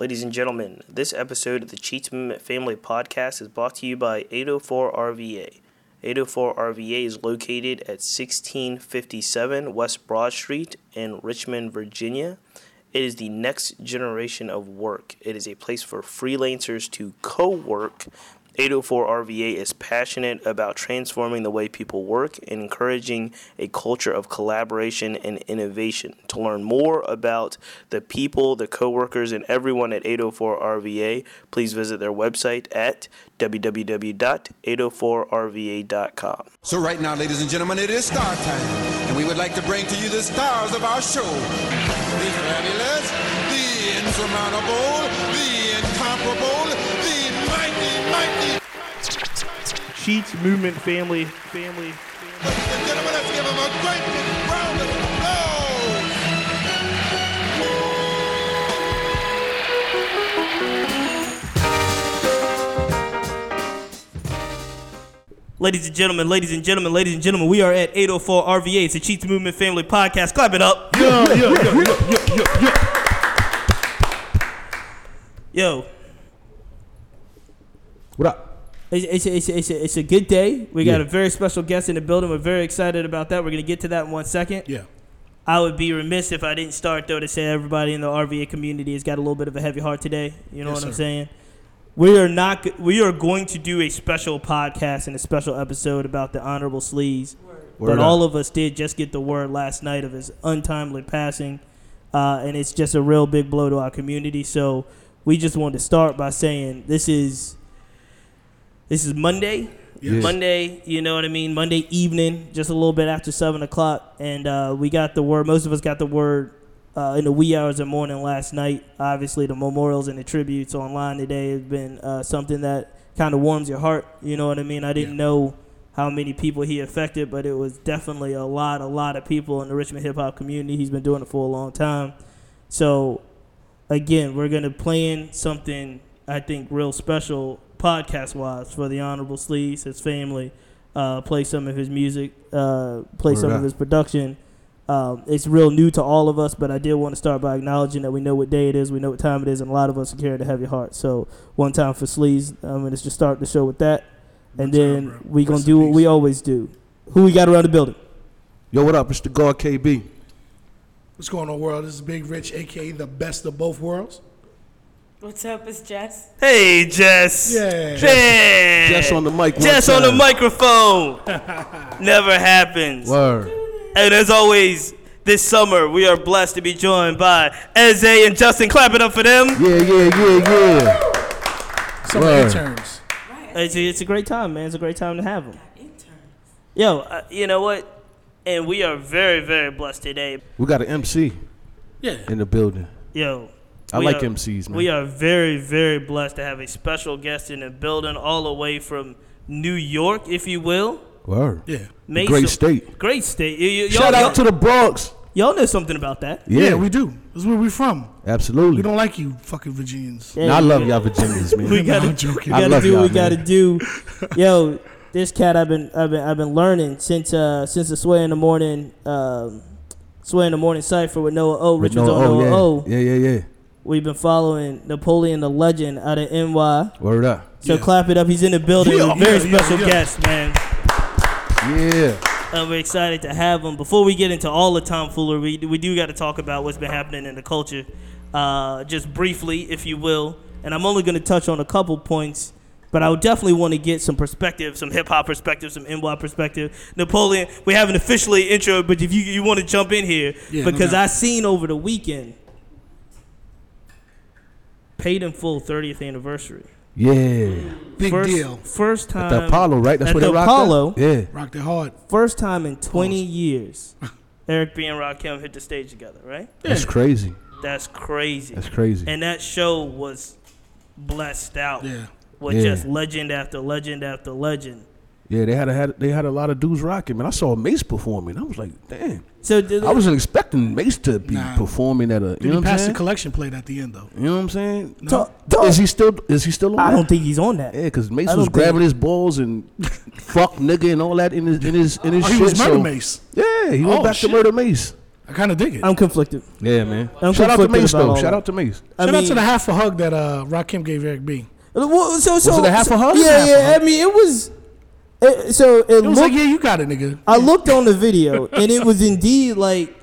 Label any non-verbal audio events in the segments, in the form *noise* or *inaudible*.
Ladies and gentlemen, this episode of the Cheats Movement Family Podcast is brought to you by 804 RVA. 804 RVA is located at 1657 West Broad Street in Richmond, Virginia. It is the next generation of work. It is a place for freelancers to co work 804 RVA is passionate about transforming the way people work and encouraging a culture of collaboration and innovation. To learn more about the people, the coworkers, and everyone at 804 RVA, please visit their website at www.804rva.com. So right now, ladies and gentlemen, it is star time, and we would like to bring to you the stars of our show. The fabulous, the insurmountable, the incomparable, mighty, mighty. Cheats Movement Family, family, family. Ladies and gentlemen, let's give them a great big round of applause. Ladies and gentlemen, ladies and gentlemen, ladies and gentlemen, we are at 804 RVA. It's a Cheats Movement Family Podcast. Clap it up. Yeah, yeah, yeah, yeah, yeah, yeah, yeah. Yo, What up? It's, it's, a, it's, it's, it's a good day. We got Yeah. a very special guest in the building. We're very excited about that. We're going to get to that in one second. Yeah. I would be remiss if I didn't start, though, to say everybody in the RVA community has got a little bit of a heavy heart today. You know Yes, what I'm saying? We are not. We are going to do a special podcast and a special episode about the Honorable Sleaze. Word but all of us did just get the word last night of his untimely passing, uh, and it's just a real big blow to our community. So we just wanted to start by saying this is this is Monday. Yes. Monday, you know what I mean? Monday evening, just a little bit after seven o'clock, and uh, we got the word. Most of us got the word uh, in the wee hours of morning last night. Obviously, the memorials and the tributes online today has been uh, something that kind of warms your heart. You know what I mean? I didn't Yeah. know how many people he affected, but it was definitely a lot, a lot of people in the Richmond hip hop community. He's been doing it for a long time. So, again, we're gonna plan something I think real special podcast wise for the Honorable Sleaze, his family. Uh, play some of his music, uh, play Word some of his production. Um, it's real new to all of us, but I did want to start by acknowledging that we know what day it is, we know what time it is, and a lot of us are carrying a heavy heart. So, one time for Sleaze, I'm going to just start the show with that, and One time, then bro. we gonna Rest do what we always do. Who we got around the building? Yo, what up? It's the God KB. What's going on, world? This is Big Rich, aka the best of both worlds. What's up, it's Jess. Hey, Jess. Yeah. Jess, Jess on the mic one Jess on the microphone. *laughs* Never happens. Word. And as always, this summer we are blessed to be joined by Eze and Justin. Clap it up for them. Yeah, yeah, yeah, yeah. Some Word. interns. It's a, it's a great time, man. It's a great time to have them. Interns. Yo, uh, you know what? And we are very, very blessed today. We got an MC Yeah. in the building. Yo. I we like are- MCs, man. We are very, very blessed to have a special guest in the building, all the way from New York, if you will. Word. Yeah. Made Great state. Great state. Y- y- Shout y'all, out to the Bronx. y'all know something about that. Yeah, Yeah, we do. That's where we're from. absolutely. We don't like you fucking Virginians. Yeah, Nah, I love know. y'all Virginians, man. *laughs* we gotta, I'm joking. we gotta love do what we y'all, gotta do. *laughs* Yo, this cat I've been I've been I've been learning since uh since the sway in the morning um sway in the morning cipher with Noah O. With Richards no- on Noah yeah. O. Yeah, yeah, yeah. We've been following Napoleon Da Legend out of NY. Word up. So Yeah. clap it up. He's in the building. Yeah, Very yeah, yeah, special yeah. guest, man. Yeah. Uh, we're excited to have him. Before we get into all the tomfoolery, we, we do got to talk about what's been happening in the culture, uh, just briefly, if you will. And I'm only going to touch on a couple points, but I would definitely want to get some perspective, some hip hop perspective, some NY perspective. Napoleon, we haven't officially intro, but if you you want to jump in here, Yeah, no because doubt. I seen over the weekend, paid in full 30th anniversary. Yeah. Big first, deal. First time At the Apollo, right? That's at where the they rocked Apollo. at? Yeah. Rocked it hard. First time in 20 years, *laughs* Eric B. and Rakim hit the stage together, right? That's crazy. That's crazy. That's crazy. And that show was blessed out Yeah. with Yeah. just legend after legend after legend. Yeah, they had a, had they had a lot of dudes rocking, man. I saw Mase performing. I was like, damn. So did I wasn't expecting Mase to be Nah. performing at a. Did You know he what pass the collection plate at the end though? You know what I'm saying? No. Talk- talk. Is he still? Is he still on? I that? don't think he's on that. Yeah, because Mase was grabbing his balls and *laughs* fuck nigga and all that in his in his in his Oh, shit. he was murder so- Mase. Yeah, he went Oh, back shit. to murder Mase. I kind of dig it. I'm conflicted. Yeah, man. I'm Shout out to conflicted Mase though. Shout out to Mase. I Shout mean, out to the half a hug that uh, Rakim gave Eric B. well, so, so, Was it a half a hug? Yeah, yeah. I mean, it was. It, so it, It was looked. like, yeah, you got it, nigga. I looked on the video, and it was indeed like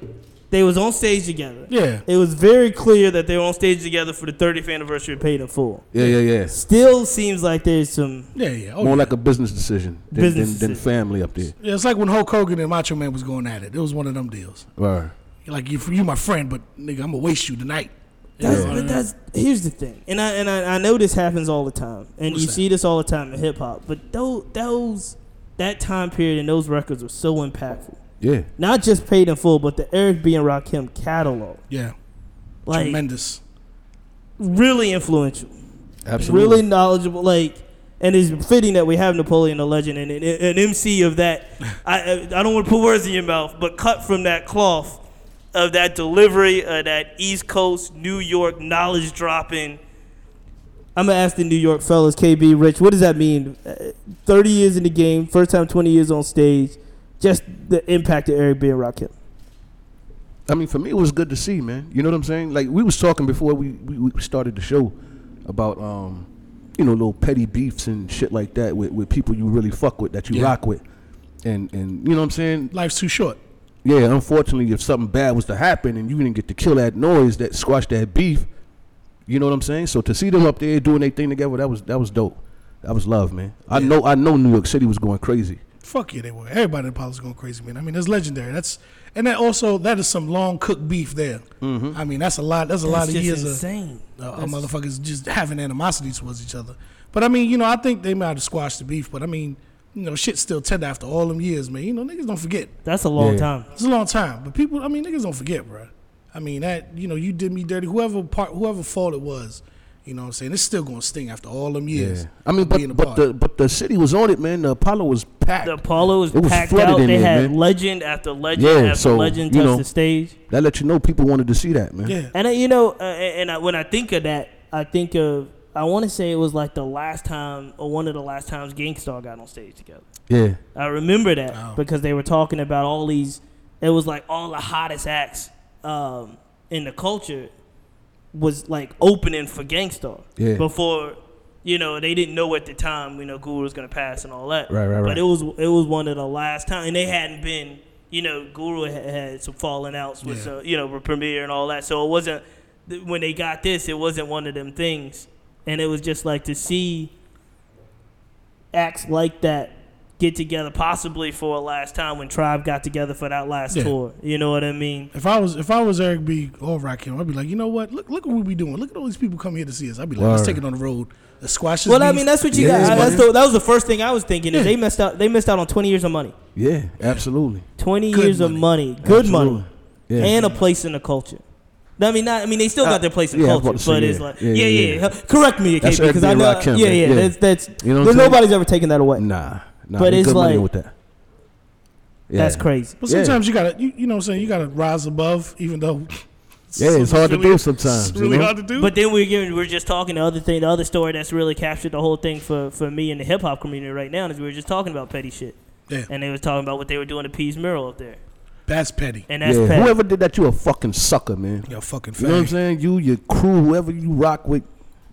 they was on stage together. Yeah. It was very clear that they were on stage together for the 30th anniversary of Paid in Full. Yeah, yeah, yeah. Still seems like there's some. Yeah, yeah. Oh, More yeah. like a business decision than, Business than, than family up there. yeah, it's like when Hulk Hogan and Macho Man was going at it. It was one of them deals. Right. Like, you, you my friend, but nigga, I'm gonna waste you tonight. That's, Yeah. But that's here's the thing, and I and I, I know this happens all the time, and What's you that? see this all the time in hip hop. But those those that time period and those records were so impactful. Yeah. Not just paid in full, but the Eric B and Rakim catalog, Yeah, like tremendous. really influential, Absolutely. really knowledgeable. Like, and it's fitting that we have Napoleon Da Legend and an, an MC of that. *laughs* I I I don't want to put words in your mouth, but cut from that cloth of that delivery of that East Coast New York knowledge dropping. I'm gonna ask the New York fellas, KB, Rich, what does that mean? Uh, Thirty years in the game, first time twenty years on stage, just the impact of Eric B and Rakim. I mean, for me, it was good to see, man. You know what I'm saying? Like we was talking before we, we, we started the show about, um, you know, little petty beefs and shit like that with, with people you really fuck with, that you Yeah. rock with, and and you know what I'm saying? Life's too short. Yeah, unfortunately, if something bad was to happen and you didn't get to kill that noise that squashed that beef, you know what I'm saying? So to see them up there doing their thing together, that was that was dope. That was love, man. I know I know New York City was going crazy. Fuck yeah, they were. Everybody in politics going crazy, man. I mean, that's legendary. That's and that also that is some long cooked beef there. I mean, that's a lot. That's a lot That's of just years insane. of uh, That's- motherfuckers just having animosity towards each other. But I mean, you know, I think they might have squashed the beef. But I mean, you know, shit's still tender after all them years, man. You know, niggas don't forget. That's a long Yeah. time. It's a long time, but people, I mean, niggas don't forget, bro. I mean, that you know, you did me dirty. Whoever part, whoever fault it was, you know, what I'm saying it's still gonna sting after all them years. Yeah. I mean, but apart. but the but the city was on it, man. The Apollo was packed. The Apollo was, It was packed flooded out. in They there, had man. legend after legend Yeah, after so, legend you touch know. the stage. that let you know people wanted to see that, man. yeah, And uh, you know, uh, and I, when I think of that, I think of I want to say it was like the last time or one of the last times Gang Starr got on stage together. Yeah. I remember that Wow. because they were talking about all these. It was like all the hottest acts um, in the culture was like opening for Gang Starr Yeah. before. You know, they didn't know at the time, you know, Guru was gonna pass and all that. Right, right, right. But it was it was one of the last time, and they hadn't been, you know, Guru had, had some falling outs with, Yeah. uh, you know, with Premier and all that. So it wasn't when they got this, it wasn't one of them things, and it was just like to see acts like that get together, possibly for a last time when Tribe got together for that last Yeah. tour. You know what I mean? If I was if I was Eric B or Rakim, I'd be like, you know what? Look look what we be doing. Look at all these people come here to see us. I'd be like, let's take it on the road. Let's squash this. Well, I mean, that's what you Yeah, got. That's the, that was the first thing I was thinking. Is they missed out. They missed out on twenty years of money. Yeah, absolutely. Twenty Good years of money. money, good Absolutely. money, Yeah. and a place in the culture. I mean, not. I mean, they still got uh, their place in yeah, culture, about say, but it's yeah. like, Yeah, yeah, yeah, yeah. yeah. Correct me, That's KB, because I Eric B. know. Rakim, yeah, yeah, Yeah. That's that's. You know what there's I'm saying? nobody's ever taken that away. Nah, nah. But it's good like- with that. Yeah. That's crazy. But Yeah. sometimes you gotta, you, you know, what I'm saying you gotta rise above, even though. Yeah, *laughs* it's hard to do sometimes, It's you really know? hard to do. But then we're giving, we're just talking the other thing, the other story that's really captured the whole thing for, for me in the hip hop community right now is we were just talking about petty shit, yeah, and they were talking about what they were doing to Peace Mural up there, that's petty. and that's yeah. petty. Whoever did that, you a fucking sucker, man. Yo, fucking You know what I'm saying? You, your crew, whoever you rock with,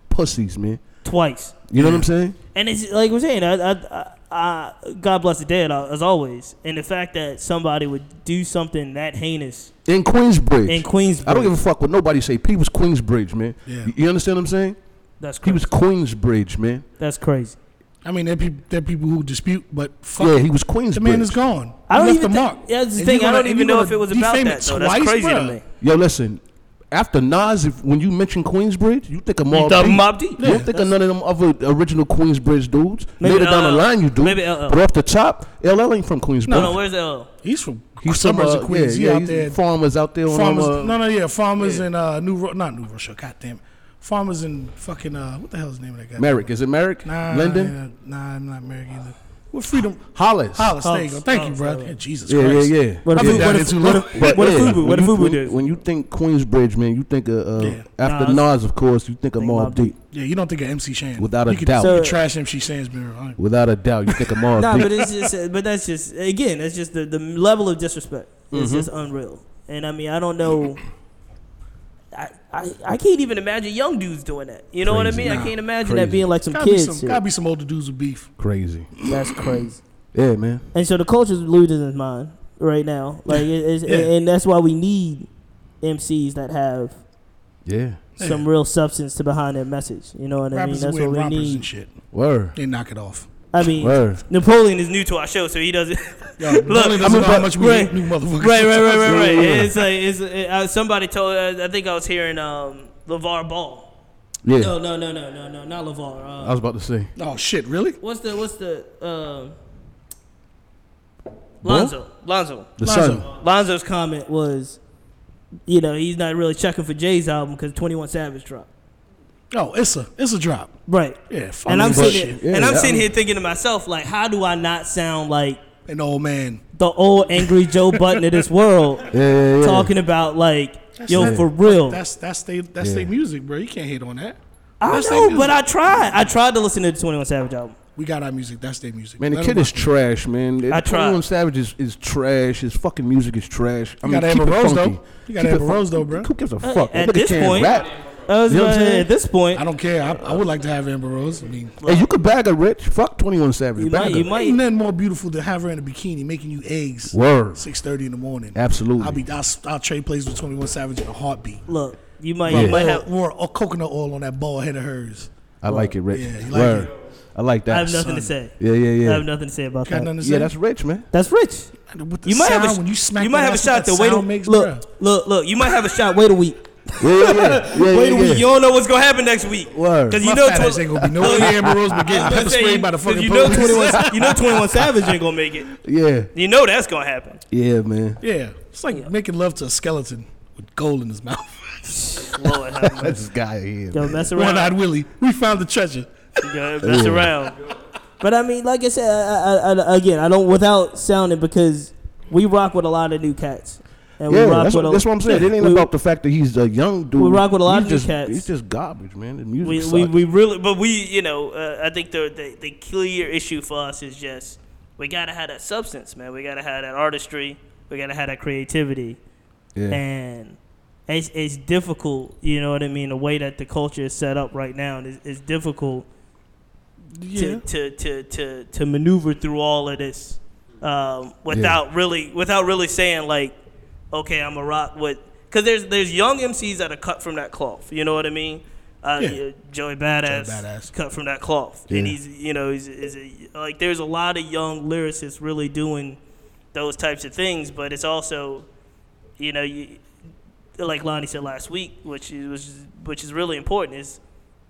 pussies, man. twice. You know what I'm saying? And it's like we're saying, I, I, I, I, God bless the dead as always, and the fact that somebody would do something that heinous In Queensbridge. in Queensbridge, I don't give a fuck what nobody say. He was Queensbridge, man. Yeah. You, you understand what I'm saying? that's He crazy. was Queensbridge, man. that's crazy. I mean, there people, there people who dispute, but fuck, Yeah, he was Queensbridge. the man is gone. I don't left even the think- mark. yeah, that's the And thing. I gonna- don't even know if it was about defame that, it though. That's twice, crazy to me. Yo, listen. After Nas, if, when you mention Queensbridge, you think of Mob thought Deep. Mobb Deep. You don't think of none of them other original Queensbridge dudes. Maybe Later down the line, you do. Maybe LL. But off the top, LL ain't from Queensbridge. No, no, where's LL? He's from He's from suburbs uh, Queens. Yeah, he yeah, out there. farmers out there on farmers, uh, no, no, yeah, farmers in uh, New, Ro- not New Rochelle. God damn it, farmers in fucking uh, what the hell is the name of that guy? Merrick. Is it Merrick? Nah, Linden? Nah, nah, I'm not Merrick either. What freedom? Hollis. Hollis. There you go. Hollis. Thank you, Hollis, bro. Hollis. Yeah, Jesus Yeah, yeah, Christ. yeah. What I've if been down what there if what long. if what if yeah, Fubu? What when if you- Fubu when, did? when you think Queensbridge, man, you think of uh, Yeah. after Nas. Nas, of course, you think of Think Mobb Deep. Yeah, you don't think of MC Shan. Without a you doubt. You So- could trash MC Shan's mirror. I- Without a doubt, you think of Mobb *laughs* Nah, but it's just, but that's just again, it's just the, the level of disrespect. It's Mm-hmm. just unreal. and I mean I don't know. I, I, I can't even imagine young dudes doing that. You know what I Crazy. mean? I Nah, can't imagine crazy. that being like some Gotta be kids. some, shit. gotta be some older dudes with beef. Crazy. That's crazy. Yeah, man. And so the culture's losing his mind right now. Like, it, it's, Yeah. and that's why we need MCs that have Yeah. some Yeah. real substance to behind their message. You know what I mean? Rappers That's wearing what we rompers need. and shit. Word. They knock it off. I mean, Word. Napoleon is new to our show, so he doesn't. *laughs* Yo, Look, Look, doesn't I'm know a- how much we right, hate new motherfuckers. right, right, right, right, right. Yeah. It's like it's it, uh, somebody told. Uh, I think I was hearing um, LeVar Ball. Yeah. No, no, no, no, no, no, not LeVar. I Uh, was about to say. Oh shit, really? what's the what's the um, Lonzo? Lonzo. The Lonzo. son. Lonzo's comment was, you know, he's not really checking for Jay's album because Twenty One Savage dropped. Oh, it's a it's a drop. Right. Yeah, fuck And I'm that sitting, shit. here, Yeah, and I'm that sitting here thinking to myself, like, how do I not sound like An old man. the old angry Joe Budden of this world, *laughs* Yeah, yeah, yeah. talking about like, yo, for real? That's that's they that's Yeah. their music, bro. You can't hate on that. I that's know, their but I tried. I tried to listen to the Twenty One Savage album. We got our music. That's their music. Man, the Let kid is rock. trash, man. I tried. 21 Savage is, is trash. His fucking music is trash. I You mean, got keep Amber it Rose, funky. though. You got Keep it Amber Rose, funky. though, bro. Who gives a Uh, fuck? at That nigga this can't point- rap. I was You know what I'm saying? at this point, I don't care. I, I would like to have Amber Rose. I mean, Hey, you could bag a rich. Fuck 21 Savage. you bag might, her. you ain't nothing more beautiful than have her in a bikini making you eggs. Word. Six thirty in the morning. Absolutely. I'll be. I'll, I'll trade plays with Twenty One Savage in a heartbeat. Look, you might, Yeah. you might have. or, or coconut oil on that bald head of hers. I like it, Rich. Yeah, you like Word. it? I like that. I have nothing son. to say. Yeah, yeah, yeah. I have nothing to say about Got that. say. Yeah, that's rich, man. That's rich. You might have a, when you smack you might have a that's what shot to wait a sound look, look, look. You might have a shot. Wait a week. Yeah, yeah, yeah. *laughs* yeah, Wait yeah, week. yeah. You don't know what's gonna happen next week. Word. Because My you know, fat ass ain't gonna be no Amber Rose, *laughs* but getting pepper sprayed by the fucking *laughs* you know police. 21, you know 21 Savage ain't gonna make it. Yeah, You know that's gonna happen. yeah, man. Yeah, it's like making love to a skeleton with gold in his mouth. Lord. That's this guy here. Yo, mess around. One-eyed Willie, we found the treasure. Yeah, mess around. But I mean, like I said, I, I, I, again, I don't without sounding because we rock with a lot of new cats, and Yeah, we rock that's a, that's what I'm saying. It ain't *laughs* we- about the fact that he's a young dude. We rock with a lot he's of just, cats. He's just garbage, man. The music we, sucks. we, we really, but we, you know, uh, I think the, the the clear issue for us is just we gotta have that substance, man. We gotta have that artistry. We gotta have that creativity, yeah. and it's it's difficult. You know what I mean? The way that the culture is set up right now it's, is difficult Yeah. to, to, to, to, to maneuver through all of this um, without really without really saying like, okay, I'm a rock with because there's there's young MCs that are cut from that cloth. You know what I mean? Uh, Yeah. yeah, Joey Badass, Joey Badass. cut from that cloth, and he's you know he's, a, like there's a lot of young lyricists really doing those types of things, but it's also you know you like Lonnie said last week, which is which is, which is really important is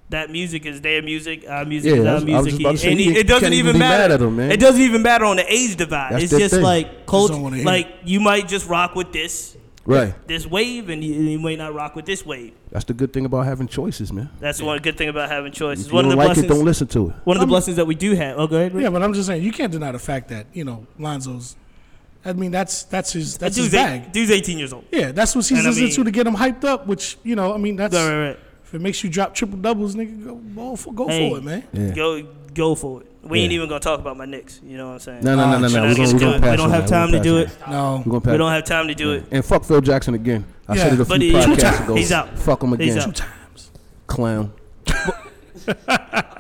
that music is their music, our music Yeah, is I our was- music, just about say, and you it doesn't even even mad matter. at 'em, man. It doesn't even matter on the age divide. That's it's just thing. like culture. don't wanna hear Like you might just rock with this right. this wave, and you, you might not rock with this wave. That's the good thing about having choices, man. That's one good thing about having choices. If you One of don't the like blessings. it, don't listen to it. one of the blessings that we do have. Oh, go ahead. Rick. Yeah, but I'm just saying you can't deny the fact that you know Lonzo's. I mean, that's that's his that's his dude's, bag. eight, dude's 18 years old. Yeah, that's what he's And I listening mean- to to get him hyped up. Which you know, I mean, that's Right, right, right. If it makes you drop triple doubles, nigga, go go for, go Hey. for it, man. Yeah. Go go for it. We ain't even gonna talk about my Knicks. You know what I'm saying? No, no, no, no, no. We're gonna, we're gonna pass We don't have time to do it. No. We're gonna pass We don't have time to do it. And fuck Phil Jackson again. I said it a But few he- podcasts times. ago. He's out. Fuck him He's again. out. two times. Clown. *laughs*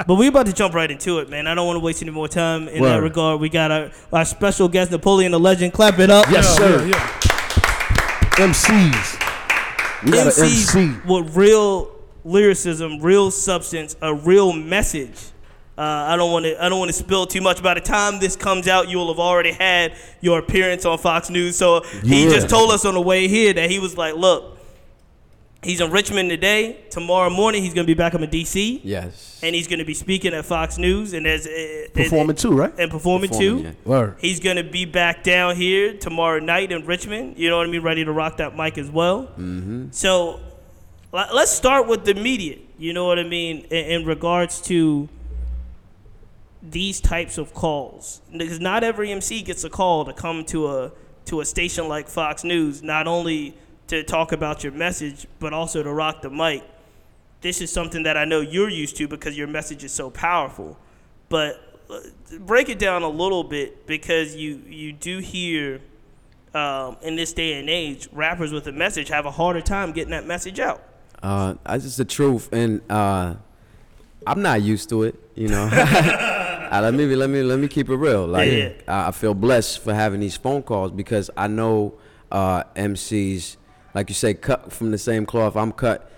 But we about to jump right into it, man. I don't want to waste any more time in that regard. We got our, our special guest, Napoleon Da Legend. Clap it up. Yes, Yeah, sir. yeah, yeah. MCs. We got MCs MC. with real lyricism, real substance, a real message. Uh, I don't want to. I don't want to spill too much. By the time this comes out, you will have already had your appearance on Fox News. So he Yeah. just told us on the way here that he was like, "Look, he's in Richmond today. Tomorrow morning, he's gonna be back up in D.C. Yes. and he's gonna be speaking at Fox News and as uh, Performing too, right? and performing, Performing, too. yeah. Word. He's gonna be back down here tomorrow night in Richmond. You know what I mean? Ready to rock that mic as well. Mm-hmm. So le- let's start with the media. You know what I mean? In, in regards to these types of calls, because not every MC gets a call to come to a to a station like Fox News, not only to talk about your message, but also to rock the mic. This is something that I know you're used to because your message is so powerful. But uh, break it down a little bit because you you do hear um, in this day and age, rappers with a message have a harder time getting that message out. Uh, that's just the truth, and uh, I'm not used to it. You know, *laughs* uh, let me let me let me keep it real. Like Yeah. I I feel blessed for having these phone calls because I know uh, MCs, like you say, cut from the same cloth. I'm cut.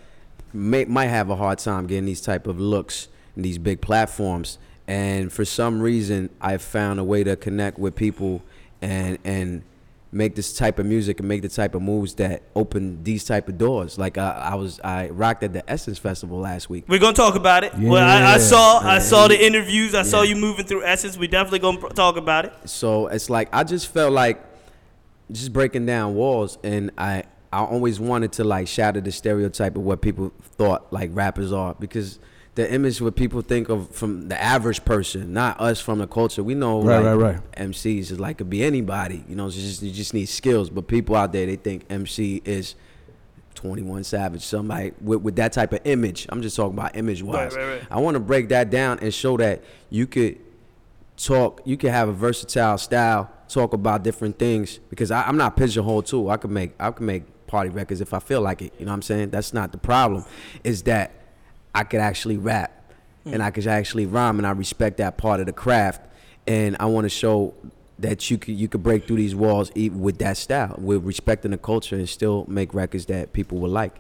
May, might have a hard time getting these type of looks in these big platforms, and for some reason, I found a way to connect with people and and make this type of music and make the type of moves that open these type of doors. Like I, I was, I rocked at the Essence Festival last week. We're gonna talk about it. Well, I, I Yeah. saw I saw the interviews. I saw you moving through Essence. We definitely gonna talk about it. So it's like I just felt like just breaking down walls, and I I always wanted to like shatter the stereotype of what people thought like rappers are because. The image what people think of from the average person, not us from the culture. We know Right, like, right, right. MCs is like could be anybody. You know, it's just you just need skills. But people out there they think MC is 21 Savage, somebody with, with that type of image. I'm just talking about image wise. Right, right, right. I want to break that down and show that you could talk, you could have a versatile style, talk about different things because I, I'm not pigeonholed too. I could make I could make party records if I feel like it. You know what I'm saying? That's not the problem. Is that I could actually rap and I could actually rhyme and I respect that part of the craft. And I want to show that you could you could break through these walls even with that style, with respecting the culture and still make records that people will like.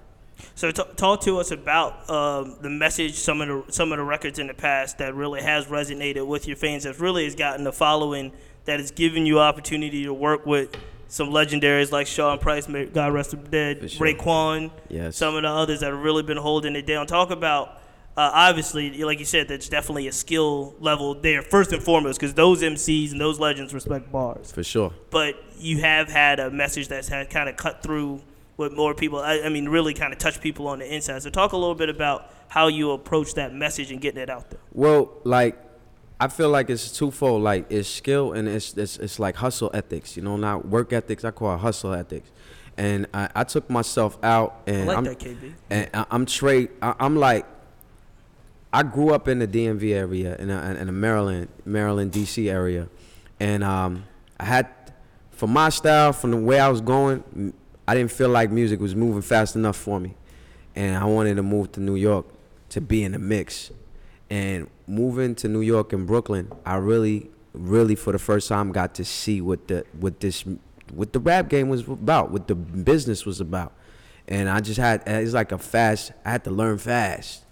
So t- talk to us about um, the message, some of the some of the records in the past that really has resonated with your fans. That really has gotten the following. That has given you opportunity to work with some legendaries like Sean Price, God rest him dead, sure. Raekwon, Yes. some of the others that have really been holding it down. Talk about. Uh, obviously, like you said, that's definitely a skill level there first and foremost, because those MCs and those legends respect bars For sure. but you have had a message that's had kind of cut through with more people. I, I mean, really kind of touch people on the inside. So talk a little bit about how you approach that message and getting it out there. Well, like I feel like it's twofold. Like it's skill and it's it's, it's like hustle ethics. You know, not work ethics. I call it hustle ethics. And I, I took myself out and I like I'm, that, KB. and I- I'm trade. I- I'm like, I grew up in the DMV area in a, in a Maryland, Maryland DC area, and um, I had for my style, from the way I was going, I didn't feel like music was moving fast enough for me, and I wanted to move to New York to be in the mix, and moving to New York and Brooklyn, I really, really for the first time got to see what the what this what the rap game was about, what the business was about, and I just had it's like a fast. I had to learn fast,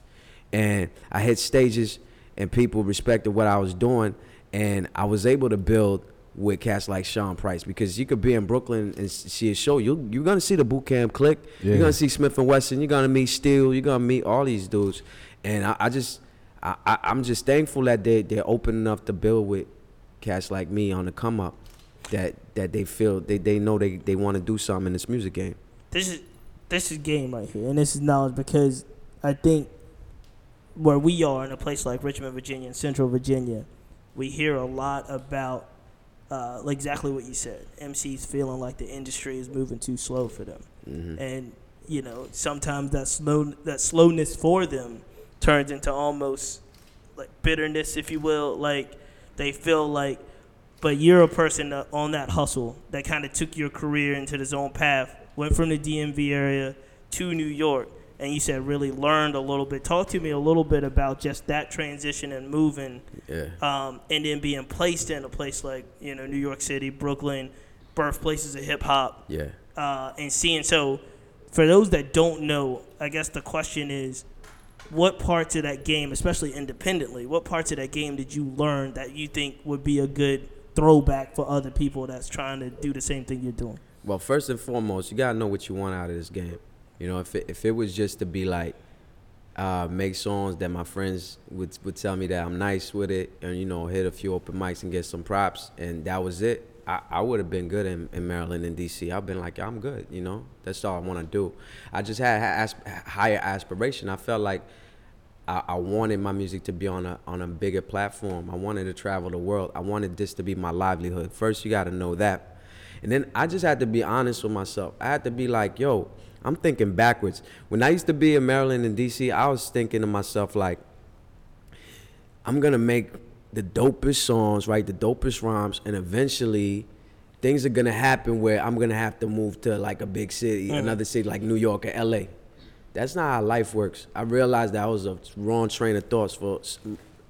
and I hit stages, and people respected what I was doing, and I was able to build with cats like Sean Price because you could be in Brooklyn and see a show. You you're gonna see the Boot Camp Clik. Yeah. You're gonna see Smif-N-Wessun. You're gonna meet Steele. You're gonna meet all these dudes, and I, I just I, I I'm just thankful that they they're open enough to build with cats like me on the come up. That that they feel they, they know they, they want to do something in this music game. This is this is game right here, and this is knowledge because I think where we are in a place like Richmond, Virginia, and Central Virginia, we hear a lot about uh, exactly what you said. MCs feeling like the industry is moving too slow for them, and you know sometimes that slow that slowness for them turns into almost like bitterness, if you will. Like they feel like, but you're a person that, on that hustle that kind of took your career into its own path, went from the DMV area to New York, and you said really learned a little bit. Talk to me a little bit about just that transition and moving, Yeah. um, and then being placed in a place like you know New York City, Brooklyn, birthplaces of hip hop Yeah. uh, and seeing. So, for those that don't know, I guess the question is, what parts of that game, especially independently, what parts of that game did you learn that you think would be a good throwback for other people that's trying to do the same thing you're doing? Well, first and foremost, you gotta know what you want out of this game. You know, if it, if it was just to be like uh, make songs that my friends would would tell me that I'm nice with it, and you know, hit a few open mics and get some props, and that was it. I, I would have been good in, in Maryland and DC. I've been like, I'm good. You know, that's all I want to do. I just had, asp- higher aspiration. I felt like I, I wanted my music to be on a on a bigger platform. I wanted to travel the world. I wanted this to be my livelihood. First, you got to know that, and then I just had to be honest with myself. I had to be like, yo, I'm thinking backwards. When I used to be in Maryland and DC, I was thinking to myself like, I'm gonna make the dopest songs, write the dopest rhymes, and eventually things are gonna happen where I'm gonna have to move to like a big city, mm-hmm. another city like New York or LA. That's not how life works. I realized that was a wrong train of thoughts. For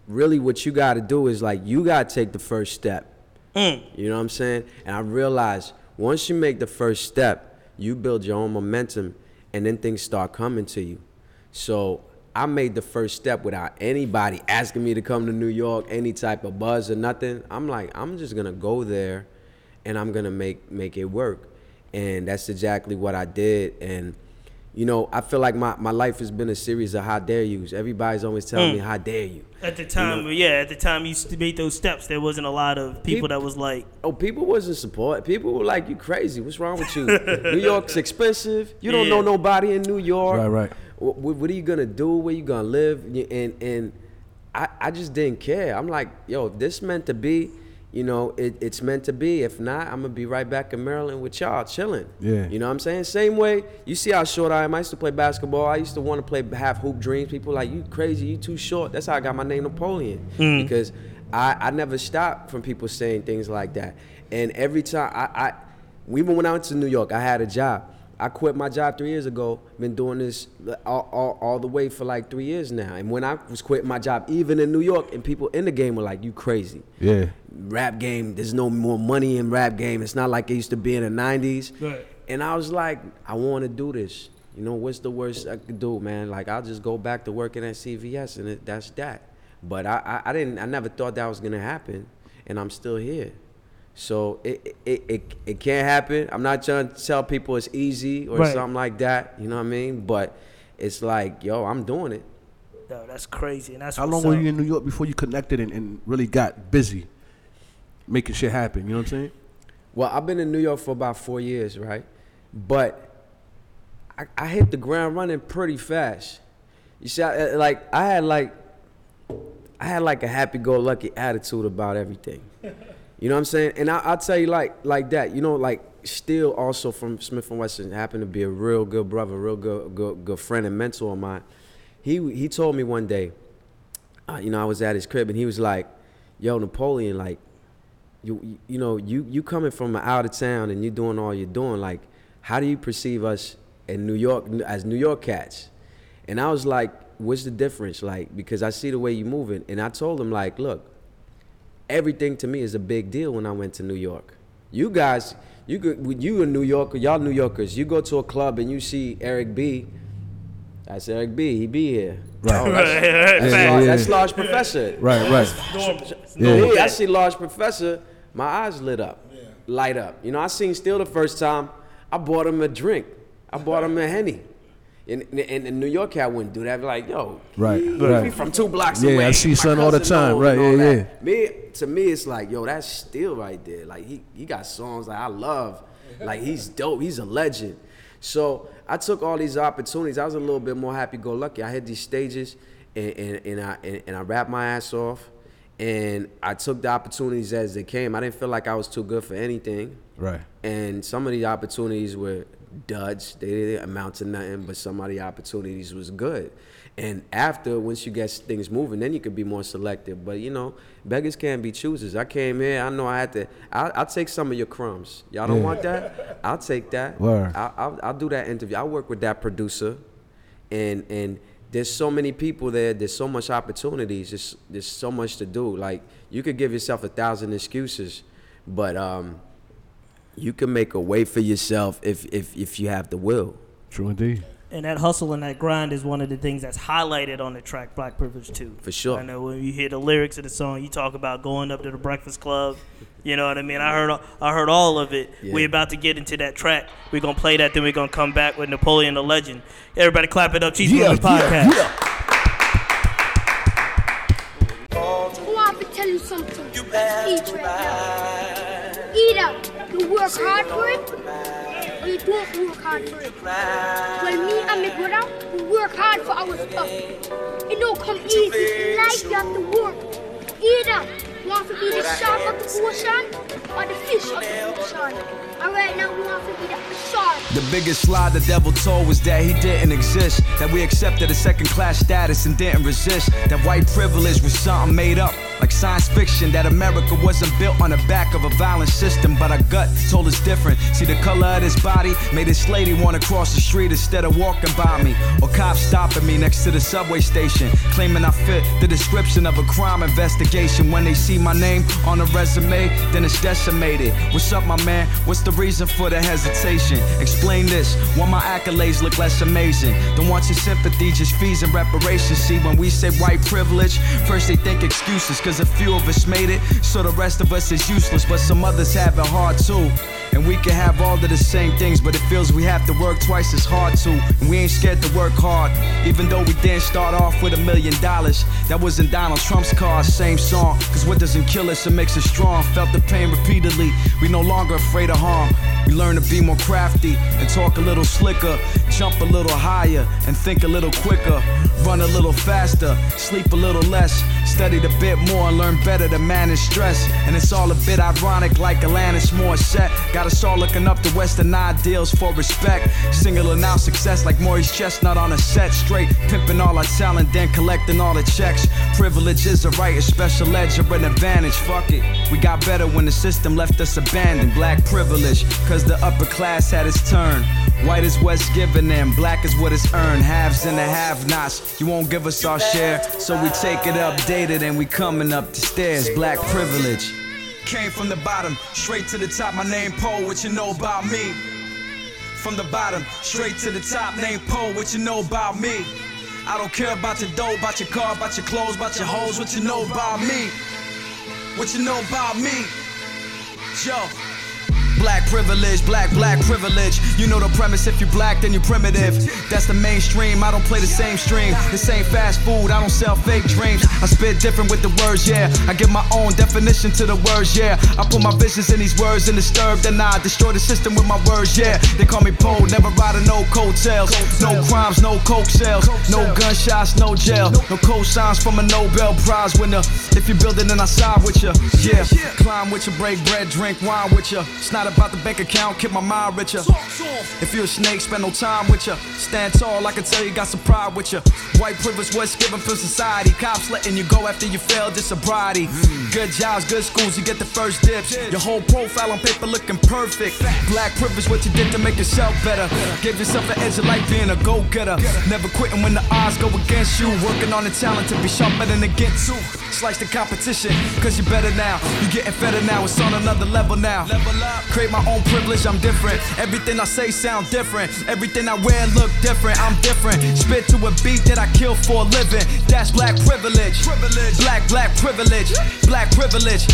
really, what you got to do is like you got to take the first step. Mm. You know what I'm saying? And I realized once you make the first step, you build your own momentum, and then things start coming to you. So I made the first step without anybody asking me to come to New York, any type of buzz or nothing. I'm like, I'm just gonna go there, and I'm gonna make make it work, and that's exactly what I did. And you know, I feel like my, my life has been a series of how dare yous. Everybody's always telling hmm. me how dare you. At the time, yeah, at the time you st- made those steps, there wasn't a lot of people Peop- that was like, Oh, people wasn't support. People were like, "You crazy? What's wrong with you? New *laughs* York's expensive. You don't know nobody in New York. Right, right. What, what are you gonna do? Where you gonna live? And and I, I just didn't care. I'm like, yo, if this meant to be, you know, it, it's meant to be. If not, I'm gonna be right back in Maryland with y'all, chilling. Yeah. You know what I'm saying? Same way. You see how short I am. I used to play basketball. I used to want to play half hoop dreams. People like, you crazy? You too short. That's how I got my name Napoleon mm. because I, I never stopped from people saying things like that. And every time I, I even when I went to New York, I had a job. I quit my job three years ago. Been doing this all, all, all the way for like three years now. And when I was quitting my job, even in New York, and people in the game were like, "You crazy? Yeah. Rap game. There's no more money in rap game. It's not like it used to be in the '90s." Right. And I was like, "I want to do this. You know, what's the worst I could do, man? Like, I'll just go back to working at CVS, and it, that's that." But I, I, I didn't. I never thought that was gonna happen, and I'm still here. So it, it, it, it can't happen. I'm not trying to tell people it's easy or Right. something like that. You know what I mean? But it's like, yo, I'm doing it. no, that's crazy. And that's How what's long were you in New York before you connected and, and really got busy making shit happen? You know what I'm saying? Well, I've been in New York for about four years, right? But I, I hit the ground running pretty fast. You see, I, uh, like I had like I had like a happy-go-lucky attitude about everything. You know what I'm saying? And I, I'll tell you like like that. You know, like Steele also from Smif-N-Wessun happened to be a real good brother, real good good good friend and mentor of mine. He he told me one day, uh, you know, I was at his crib and he was like, "Yo, Napoleon, like." you you- you know you you coming from out of town and you doing all you're doing like how do you perceive us in New York as New York cats and I was like what's the difference like because I see the way you moving and I told him like look everything to me is a big deal when I went to New York you guys you could you in New York y'all New Yorkers you go to a club and you see Eric B that's Eric B he be here Right. Oh, that's, that's, Yeah, large, yeah. that's large professor Right, right. Normal. Yeah. yeah. I see large professor, my eyes lit up, light up. You know, I seen Steele the first time. I bought him a drink. I bought him a henny. And in, in New York, I wouldn't do that. I'd Be like, yo, Right, he, right. he from two blocks Yeah, away. I see son all the time. Right, yeah, all yeah, that. Me, to me, it's like, yo, that's still right there. Like he, he got songs that I love. Like he's dope. He's a legend. So I took all these opportunities. I was a little bit more happy-go-lucky. I had these stages, and, and, and I and, and I rapped my ass off, and I took the opportunities as they came. I didn't feel like I was too good for anything. Right. And some of these opportunities were duds. They didn't amount to nothing, but some of the opportunities was good. And after, once you get things moving, then you could be more selective. But you know, beggars can't be choosers. I came here. I know I had to. I'll, I'll take some of your crumbs. Y'all don't Yeah. want that? I'll take that. Word. I'll, I'll, I'll do that interview. I work with that producer, and and there's so many people there. There's so much opportunities. There's there's so much to do. Like you could give yourself a thousand excuses, but um, you can make a way for yourself if if if you have the will. True indeed. And that hustle and that grind is one of the things that's highlighted on the track Black Privilege too. For sure. I know when you hear the lyrics of the song, you talk about going up to the Breakfast Club. You know what I mean? I heard I heard all of it. Yeah. we about to get into that track. We're gonna play that, then we're gonna come back with Napoleon Da Legend. Everybody clap it up. Cheats Yeah, Movement Podcast. yeah, Oh, I have to tell you something. Eat right now. Eat up. You work hard for it, or don't work hard for it. Well, me and my brother, we work hard for our stuff. It don't come easy. Life, you have to work. Up. You want to be the shark of the ocean or the fish of the ocean? The biggest lie the devil told was that he didn't exist. That we accepted a second class status and didn't resist. That white privilege was something made up. Like science fiction, that America wasn't built on the back of a violent system, but our gut told us different. See the color of this body made this lady wanna cross the street instead of walking by me. Or cops stopping me next to the subway station, claiming I fit the description of a crime investigation. When they see my name on a resume, then it's decimated. What's up, my man? What's the reason for the hesitation? Explain this. Why my accolades look less amazing? Don't want your sympathy, just fees and reparations. See, when we say white privilege, first they think excuses, cause a few of us made it, so the rest of us is useless. But some others have it hard too. And we can have all of the same things, but it feels we have to work twice as hard too. And we ain't scared to work hard, even though we didn't start off with a million dollars. That wasn't Donald Trump's car, same song. Cause what doesn't kill us, it makes us strong. Felt the pain repeatedly, we no longer afraid of harm. We learn to be more crafty and talk a little slicker, jump a little higher and think a little quicker, run a little faster, sleep a little less, studied a bit more and learned better to manage stress. And it's all a bit ironic, like Alanis Morissette. Got us all looking up to Western ideals for respect. Singling out success like Maurice Chestnut on a set, straight pimping all our talent, then collecting all the checks. Privilege is a right, a special edge or an advantage. Fuck it, we got better when the system left us abandoned. Black privilege, cause the upper class had its turn. White is what's given them, black is what is earned. Halves and the have nots. You won't give us our share, so we take it updated and we coming up the stairs. Black privilege. Came from the bottom, straight to the top. My name Poe, what you know about me? From the bottom, straight to the top. Name Poe, what you know about me? I don't care about your dough, about your car, about your clothes, about your hoes. What you know about me? What you know about me? Joe. Black privilege, black, black privilege. You know the premise, if you black, then you primitive. That's the mainstream, I don't play the same stream. This ain't fast food, I don't sell fake dreams. I spit different with the words, yeah. I give my own definition to the words, yeah. I put my visions in these words and disturb, then I destroy the system with my words, yeah. They call me Poe, never ride riding no coattails. No crimes, no coke sales. No gunshots, no jail. No cosigns from a Nobel Prize winner. If you build it, then I side with you, yeah. Climb with you, break bread, drink wine with you. It's not about the bank account, keep my mind richer. If you're a snake, spend no time with you. Stand tall, I can tell you got some pride with you. White privilege, what's given from society. Cops letting you go after you failed your sobriety. Good jobs, good schools, you get the first dips. Your whole profile on paper looking perfect. Black privilege, what you did to make yourself better. Give yourself an edge of life being a go getter. Never quitting when the odds go against you. Working on the talent to be sharper than against you. Slice the competition, cause you're better now. You're getting better now, it's on another level now. My own privilege, I'm different. Everything I say sound different. Everything I wear look different, I'm different. Spit to a beat that I kill for a living. That's black privilege. Privilege. Black, black privilege. Black privilege.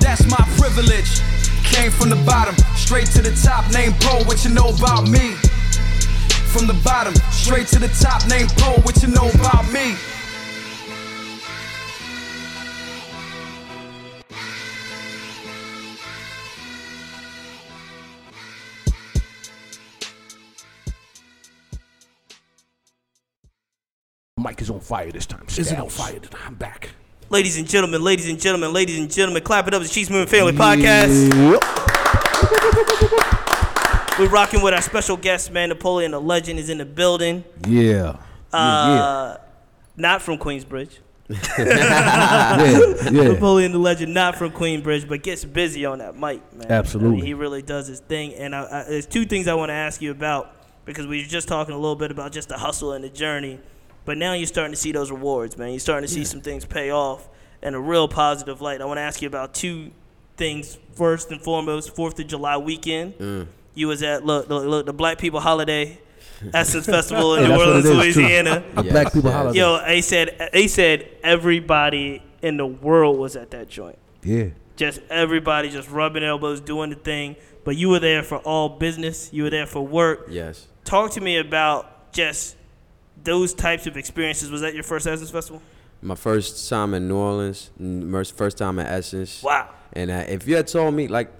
That's my privilege. Came from the bottom, straight to the top. Name Poe, what you know about me? From the bottom, straight to the top. Name Poe, what you know about me? Is on fire this time. Is it on fire? I'm back. Ladies and gentlemen, ladies and gentlemen, ladies and gentlemen, clap it up. It's Cheats Moving Family Podcast. We're rocking with our special guest, man. Napoleon, the legend, is in the building. Yeah. Uh, Not from Queensbridge. yeah. *laughs* Yeah. Yeah. Napoleon, the legend, not from Queensbridge, but gets busy on that mic, man. Absolutely. I mean, he really does his thing. And I, I, there's two things I want to ask you about because we were just talking a little bit about just the hustle and the journey. But now you're starting to see those rewards, man. You're starting to see some things pay off in a real positive light. I want to ask you about two things. First and foremost, Fourth of July weekend. Mm. You was at look, look, look the Black People Holiday *laughs* Essence Festival in Hey, New Orleans, it is. Louisiana. A black people holiday. Yo, they said they said everybody in the world was at that joint. Yeah. Just everybody just rubbing elbows, doing the thing. But you were there for all business. You were there for work. Yes. Talk to me about just those types of experiences. Was that your first Essence Festival? My first time in New Orleans, first time at Essence. Wow. And uh, if you had told me, like,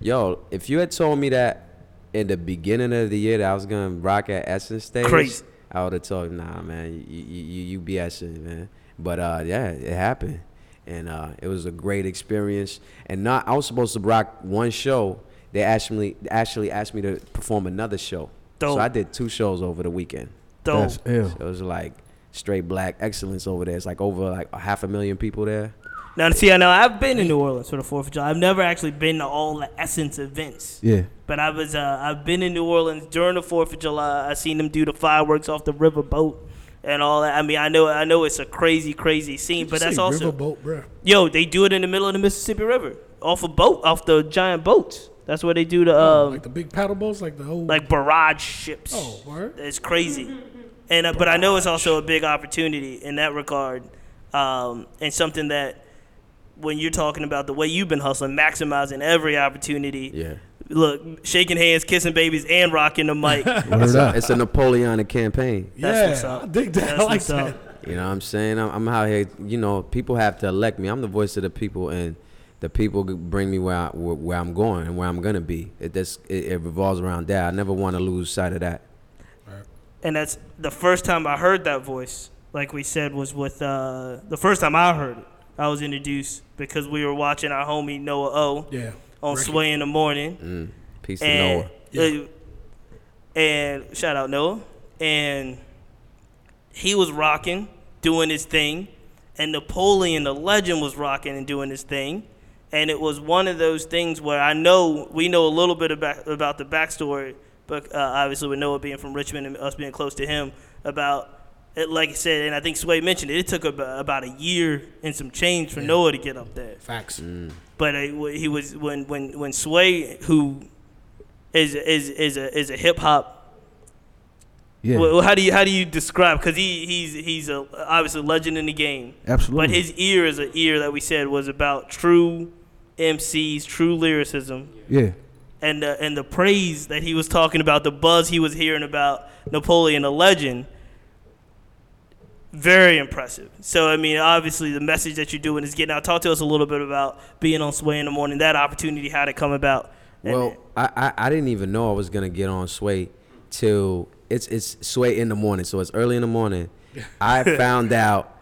yo, if you had told me that in the beginning of the year that I was gonna rock at Essence stage, Crazy. I would have told, you, nah, man, you you you, you BSing, man. But uh, yeah, it happened, and uh, it was a great experience. And not, I was supposed to rock one show. They actually actually asked me to perform another show. Dope. So I did two shows over the weekend. Dope. That's ill. So it was like straight black excellence over there. It's like over like a half a million people there. Now, see, I know I've been in New Orleans for the Fourth of July. I've never actually been to all the Essence events. Yeah. But I was, uh, I've been in New Orleans during the Fourth of July. I seen them do the fireworks off the river boat and all that. I mean, I know, I know it's a crazy, crazy scene, but that's also riverboat, bro. yo. They do it in the middle of the Mississippi River, off a boat, off the giant boats. That's what they do the, um, like the big paddle boats, like the whole. like barrage ships. oh, word. It's crazy, and uh, but I know it's also a big opportunity in that regard, um, and something that when you're talking about the way you've been hustling, maximizing every opportunity. Yeah. Look, shaking hands, kissing babies, and rocking the mic. *laughs* That's Word up. It's a Napoleonic campaign. yeah, what's up. I dig that. I That's like what's that. up. You know what I'm saying? I'm, I'm out here, you know, people have to elect me. I'm the voice of the people, and the people bring me where, I, where, where I'm going and where I'm going to be. It, that's, it, it revolves around that. I never want to lose sight of that. And that's the first time I heard that voice. Like we said, was with uh, the first time I heard it. I was introduced because we were watching our homie Noah O Yeah. on Ricky. Sway in the morning. Mm. Peace to and Noah. uh, and shout out Noah, and he was rocking, doing his thing, and Napoleon Da Legend was rocking and doing his thing, and it was one of those things where I know we know a little bit about about the backstory, but uh, obviously with Noah being from Richmond and us being close to him about. It, like I said, and I think Sway mentioned it. It took about, about a year and some change for Noah to get up there. Facts. But uh, he was when when when Sway, who is is is a is a hip hop. Yeah. Well, how do you how do you describe? Because he he's he's a obviously a legend in the game. Absolutely. But his ear is an ear that we said was about true MCs, true lyricism, yeah. and uh, and the praise that he was talking about, the buzz he was hearing about Napoleon Da Legend. Very impressive. So I mean, obviously, the message that you're doing is getting out. Talk to us a little bit about being on Sway in the morning. That opportunity, how it come about? Well, I, I, I didn't even know I was gonna get on Sway till it's it's Sway in the morning, so it's early in the morning. I *laughs* found out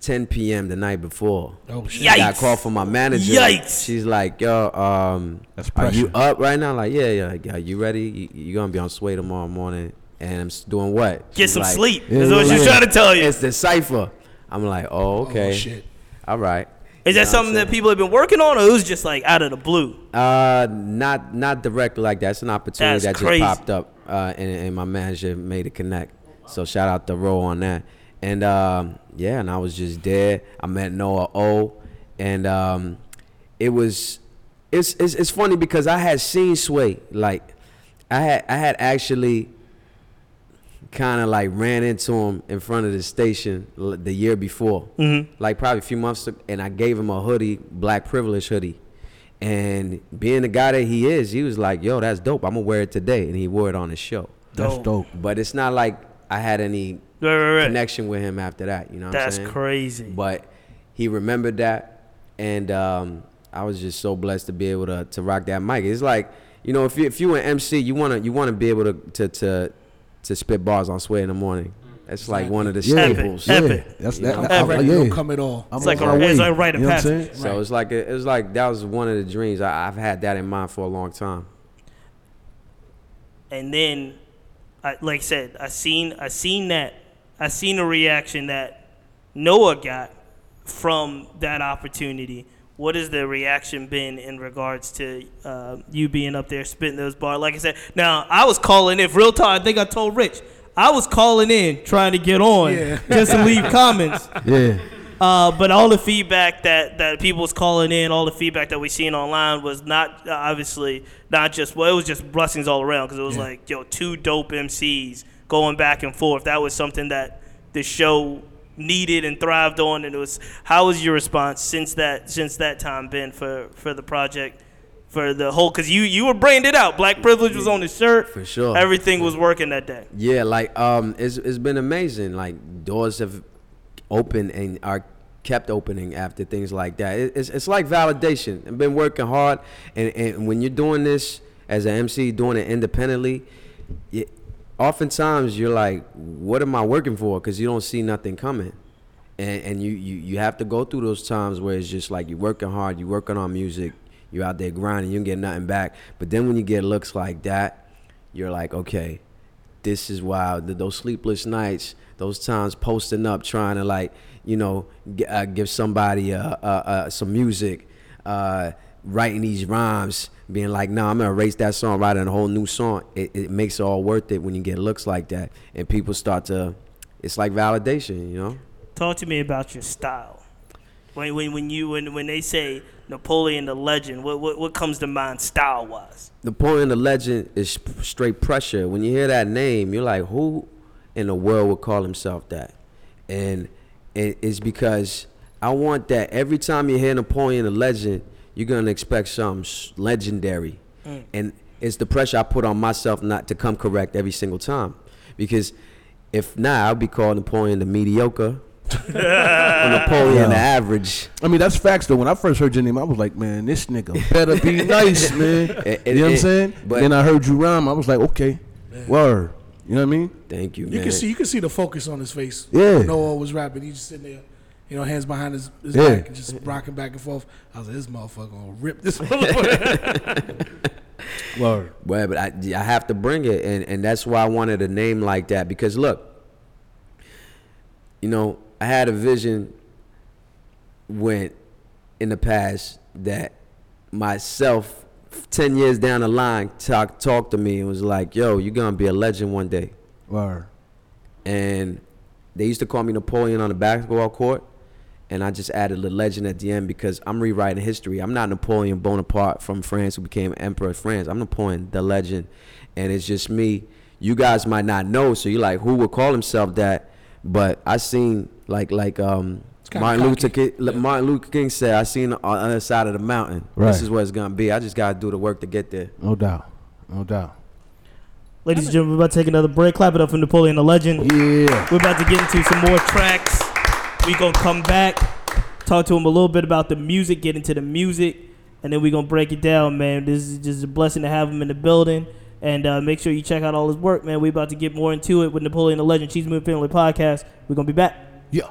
10 p.m. the night before. Oh shit. Yikes. I called a call from my manager. Yikes. She's like, "Yo, um, are you up right now?" Like, yeah, yeah. Like, are you ready? You, you gonna be on Sway tomorrow morning? And I'm doing what? Get She's some like, sleep. Yeah, That's what yeah, she's trying to tell you. It's the cipher. I'm like, oh, okay. Oh shit. All right. Is that something that people have been working on, or it was just like out of the blue? Uh, not not directly like that. It's an opportunity That's that crazy. just popped up, uh, and, and my manager made a connect. So shout out to Ro on that. And um, yeah, and I was just there. I met Noah O, and um, it was it's, it's it's funny because I had seen Sway like I had I had actually kind of like ran into him in front of the station the year before, mm-hmm. like probably a few months, ago, and I gave him a hoodie, black privilege hoodie. And being the guy that he is, he was like, "Yo, that's dope. I'm gonna wear it today," and he wore it on his show. That's Dope. dope. But it's not like I had any Right, right, right. connection with him after that. You know what I'm That's saying? crazy. But he remembered that, and um, I was just so blessed to be able to to rock that mic. It's like you know, if you if you an MC, you wanna you wanna be able to to to, to spit bars on Sway in the morning. That's like one of the Yeah. staples. Yeah. Epic. That's You that. know? I- I- Ready, yeah. don't come at all. I'm It's like on a- my it's like a rite of You know passage. saying? So it's like it was like that was one of the dreams. I, I've had that in mind for a long time. and then, I, like I said, I seen I seen that I seen the reaction that Noah got from that opportunity. What has the reaction been in regards to uh, you being up there spitting those bars? Like I said, now I was calling in. Real talk, I think I told Rich. I was calling in trying to get on Yeah. *laughs* just to leave comments. Yeah. Uh, but all the feedback that, that people was calling in, all the feedback that we seen online was not uh, obviously not just well, it was just blessings all around because it was like yo two dope MCs going back and forth. That was something that the show needed and thrived on, and it was. How was your response since that since that time been for for the project? For the whole, cause you you were branded out. Black privilege was on the shirt. For sure. Everything was working that day. Yeah, like um, it's it's been amazing. Like doors have opened and are kept opening after things like that. It, it's it's like validation. I've been working hard, and and when you're doing this as an MC, doing it independently, you, oftentimes you're like, what am I working for? Because you don't see nothing coming. And, and you, you, you have to go through those times where it's just like you're working hard, you're working on music, you're out there grinding, you don't get nothing back. But then when you get looks like that, you're like, okay, this is. Th- Those sleepless nights, those times posting up, trying to like, you know, g- uh, give somebody uh, uh, uh, some music, uh, writing these rhymes, being like, "Nah, I'm gonna erase that song, write a whole new song." It, it makes it all worth it when you get looks like that, and people start to. It's like validation, you know. Talk to me about your style. When when, when you when, when they say Napoleon Da Legend, what what, what comes to mind style wise? Napoleon Da Legend is straight pressure. When you hear that name, you're like, who in the world would call himself that? And it's because I want that every time you hear Napoleon Da Legend, you're gonna expect something legendary. Mm. And it's the pressure I put on myself not to come correct every single time. Because if not, I'll be called Napoleon the mediocre. Or *laughs* Napoleon the average. I mean, that's facts though. When I first heard your name, I was like, man, this nigga better be *laughs* nice, man. It- you know what I'm saying? but- then I heard you rhyme. I was like, okay, word. You know what I mean? Thank you, You man. can see you can see the focus on his face. Yeah. Noah was rapping. He just sitting there, you know, hands behind his, his Yeah. back and just rocking back and forth. I was like, this motherfucker gonna rip this *laughs* motherfucker. Word. Well, but I, I have to bring it, and, and that's why I wanted a name like that. Because look, you know, I had a vision when in the past that myself, ten years down the line, talk talked to me and was like, "Yo, you're gonna be a legend one day." Word. and they used to call me Napoleon on the basketball court, and I just added the legend at the end because I'm rewriting history. I'm not Napoleon Bonaparte from France who became emperor of France. I'm Napoleon, the legend, and it's just me. You guys might not know, so you're like, who would call himself that? But I seen like like um Martin Luther cocky. King, Martin Luther King said, I seen on the other side of the mountain. Right. This is where it's gonna be. I just gotta do the work to get there. No doubt. No doubt. Ladies and gentlemen, we're about to take another break. Clap it up for Napoleon Da Legend. Yeah. We're about to get into some more tracks. We gonna come back, talk to him a little bit about the music, get into the music, and then we gonna break it down, man. This is just a blessing to have him in the building. And uh, make sure you check out all his work, man. We about to get more into it with Napoleon Da Legend, Cheats Movement Family Podcast. We're gonna be back. Yeah.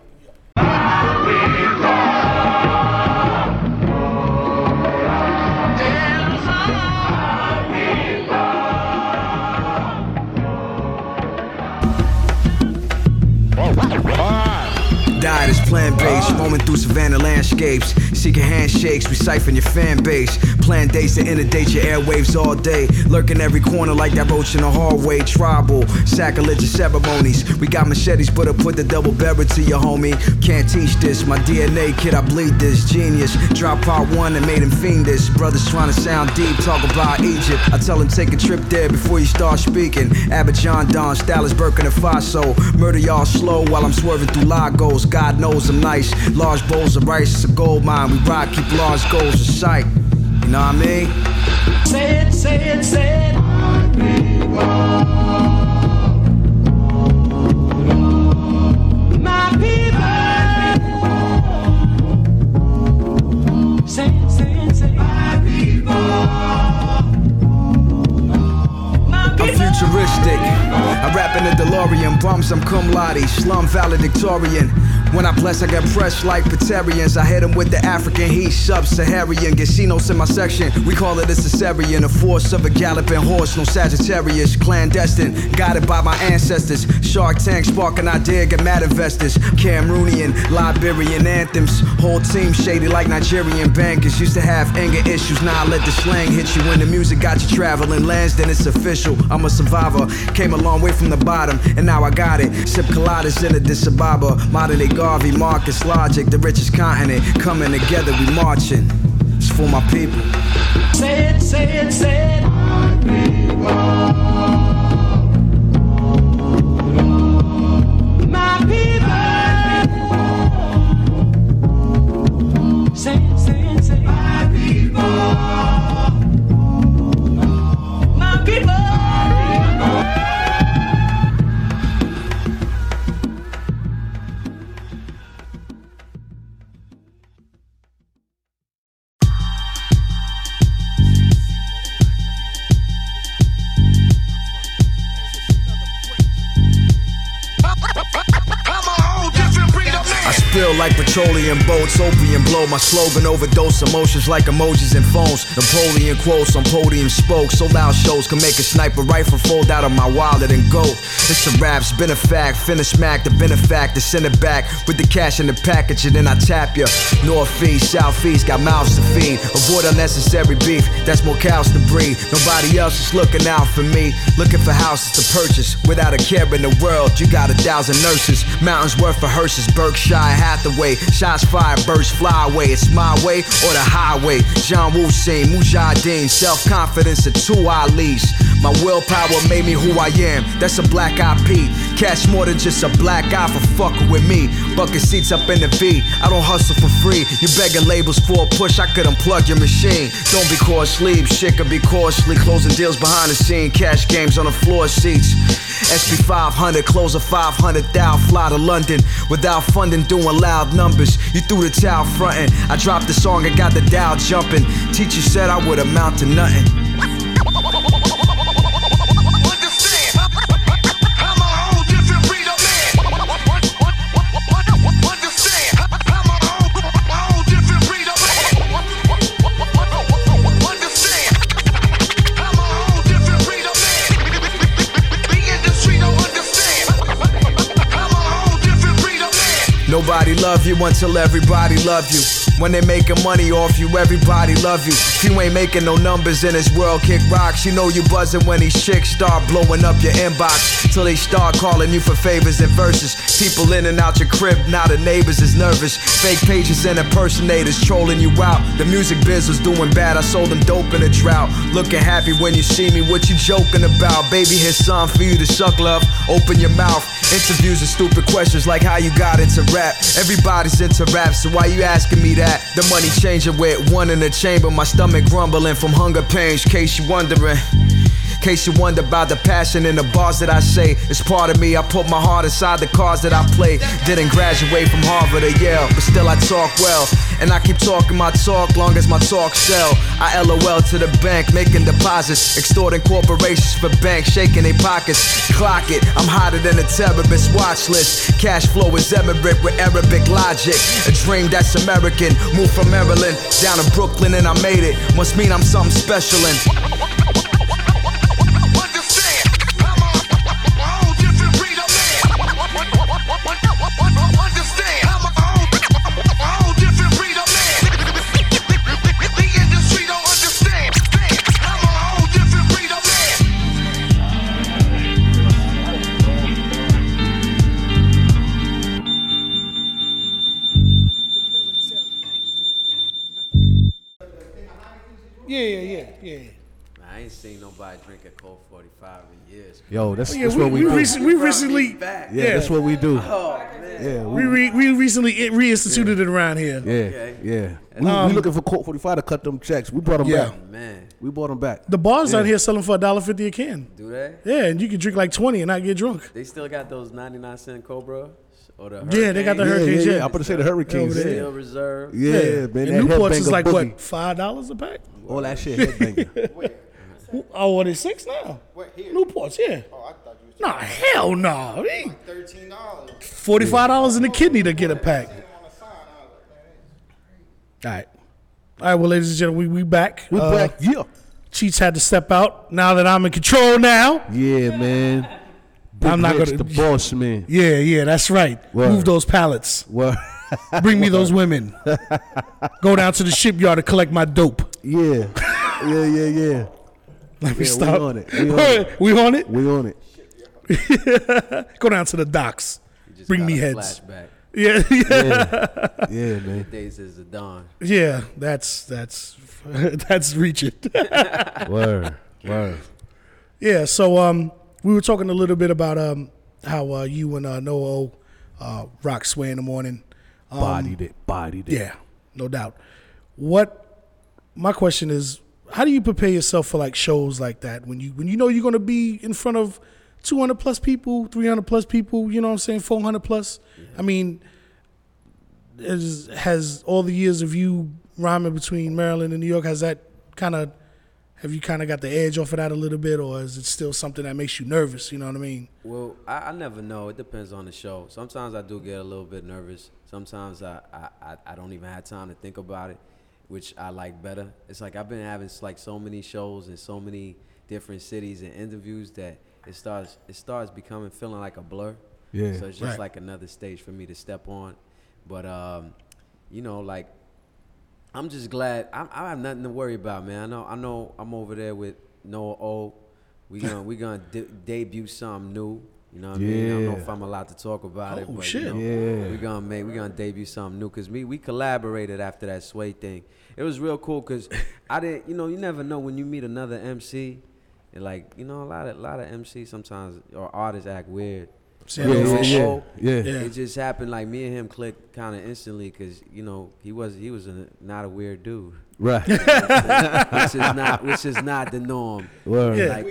Plant based, roaming through savannah landscapes, seeking handshakes, recyphering your fan base. Plan dates to inundate your airwaves all day, lurking every corner like that roach in the hallway. Tribal, sacrilegious ceremonies. We got machetes, but I put the double barrel to your homie. Can't teach this, my DNA kid, I bleed this. Genius, drop part one and made him fiendish. Brothers trying to sound deep, talk about Egypt. I tell him take a trip there before you start speaking. Abidjan, Don, Stylus, Burkina Faso. Murder y'all slow while I'm swerving through Lagos. God knows I'm nice. Large bowls of rice, it's a gold mine. We rock, keep large goals in sight. You know what I mean? Say it, say it, say it. My people. Say it, say it, say it. My people. Futuristic. I rap in a DeLorean, bums, I'm cum laude, slum valedictorian. When I bless, I get fresh like Paterians. I hit 'em with the African heat, sub-Saharan. Casinos in my section, we call it a cesarean. A force of a galloping horse, no Sagittarius. Clandestine, guided by my ancestors. Shark Tank, sparking idea, get mad investors. Cameroonian, Liberian anthems. Whole team shady like Nigerian bankers. Used to have anger issues, now I let the slang hit you. When the music got you traveling lands, then it's official. I'm a survivor, came a long way from the bottom, and now I got it. Sip coladas in Addis Ababa. Modern day Garvey, Marcus, Logic, the richest continent. Coming together, we marching. It's for my people. Say it, say it, say it. My petroleum boats, opium blow. My slogan overdose emotions like emojis and phones. Napoleon quotes on podium spoke. So loud shows can make a sniper rifle fold out of my wallet and go. It's a rap's been a fact. Finish Mac, the benefactor. Send it back with the cash in the package and then I tap ya. Northeast, southeast, got mouths to feed. Avoid unnecessary beef. That's more cows to breed. Nobody else is looking out for me. Looking for houses to purchase. Without a care in the world, you got a thousand nurses. Mountains worth of hearses. Berkshire Hathaway. Shots fired, burst fly away. It's my way or the highway. John Woo Sing, Mujahideen. Self confidence and two Ali's. My willpower made me who I am. That's a black IP. Cash more than just a black eye for fucking with me. Bucket seats up in the V. I don't hustle for free. You begging labels for a push. I could unplug your machine. Don't be caught sleep. Shit could be costly. Closing deals behind the scene. Cash games on the floor seats. SP 500, close a 500 thou. Fly to London without funding, doing loud numbers. You threw the towel frontin'. I dropped the song and got the dial jumping. Teacher said I would amount to nothing. Nobody love you until everybody love you. When they making money off you, everybody love you. If you ain't making no numbers in this world, kick rocks. You know you buzzing when these chicks start blowing up your inbox. Till they start calling you for favors and verses. People in and out your crib, now the neighbors is nervous. Fake pages and impersonators trolling you out. The music biz was doing bad, I sold them dope in a drought. Looking happy when you see me, what you joking about? Baby, here's something for you to suck love. Open your mouth. Interviews and stupid questions like how you got into rap. Everybody's into rap, so why you asking me that? The money changing with one in the chamber, my stomach grumbling from hunger pains. Case you wondering. Case you wonder about the passion in the bars that I say, it's part of me. I put my heart inside the cards that I play. Didn't graduate from Harvard or Yale, but still I talk well. And I keep talking my talk long as my talk sell. I LOL to the bank, making deposits, extorting corporations for banks, shaking their pockets. Clock it, I'm hotter than a terrorist watch list. Cash flow is emirate with Arabic logic. A dream that's American, moved from Maryland down to Brooklyn and I made it. Must mean I'm something special and. Drink a Colt 45 in years. Yo, that's, Oh, yeah, that's we, what we, we, do. rec- we recently, back. yeah, yeah. that's what we do. Oh. Yeah, we, we, re, we recently it reinstituted it around here. yeah, yeah. We, Um, we looking for Colt 45 to cut them checks. We brought them Yeah. back. Man, We brought them back. The bars Yeah. out here selling for a dollar fifty a can. do they? Yeah, and you can drink like twenty and not get drunk. They still got those 99 cent Cobra? Or the Yeah, they got the Yeah, yeah, Hurricanes, yeah. yeah. I'm gonna say the Hurricanes. over there. Yeah, Reserve. yeah, man. and Newports is like boogie. what five dollars a pack? All that shit headbanger. *laughs* Oh, what is six now? Newports, yeah. Oh, I thought you was Nah, hell no. Nah. thirteen dollars Forty-five dollars in the kidney to get a pack. on the sign. I was like, man, All right. All right, well, ladies and gentlemen, we, we back. we Uh, back. Yeah. Cheats had to step out. Now that I'm in control now. Yeah, man. Big I'm not Rich, gonna- the boss man. Yeah, yeah, that's right. Word. Move those pallets. Well, Bring me those *laughs* women. *laughs* Go down to the shipyard to collect my dope. yeah, yeah, yeah, yeah. Let me Yeah, we stop. on it. We on it. we on it? We on it. *laughs* Go down to the docks. Bring me heads. Flashback. Yeah, *laughs* yeah, Yeah, yeah, man. Days is the dawn. yeah. That's that's *laughs* that's reaching. Word, word. yeah. So um, we were talking a little bit about um how uh, you and uh, Noah uh, rock sway in the morning. Um, Bodied it, bodied it. Yeah, no doubt. What my question is, how do you prepare yourself for like shows like that when you when you know you're gonna be in front of 200 plus people, 300 plus people, you know what I'm saying, 400 plus? I mean, is, has all the years of you rhyming between Maryland and New York has that kind of Have you kind of got the edge off of that a little bit, or is it still something that makes you nervous? You know what I mean? Well, I, I never know. It depends on the show. Sometimes I do get a little bit nervous. Sometimes I, I, I don't even have time to think about it, which I like better. It's like I've been having like so many shows in so many different cities and interviews that it starts it starts becoming feeling like a blur. Yeah. So it's just Right. like another stage for me to step on. But um, you know, like I'm just glad. I, I have nothing to worry about, man. I know. I know. I'm over there with Noah O. We gonna we gonna de- debut something new. You know what I mean? I don't know if I'm allowed to talk about it, Oh, but shit. You know, Yeah. we gonna make we gonna debut something new because me we collaborated after that Sway thing. It was real cool because *laughs* I didn't. You know, you never know when you meet another MC. And like you know, a lot of a lot of MCs sometimes or artists act weird. Yeah, yeah, yeah. Yeah. Yeah. It just happened like me and him clicked kind of instantly because you know he was he was a, not a weird dude, Right. which is not which is not the norm. *laughs* Word. Yeah. Like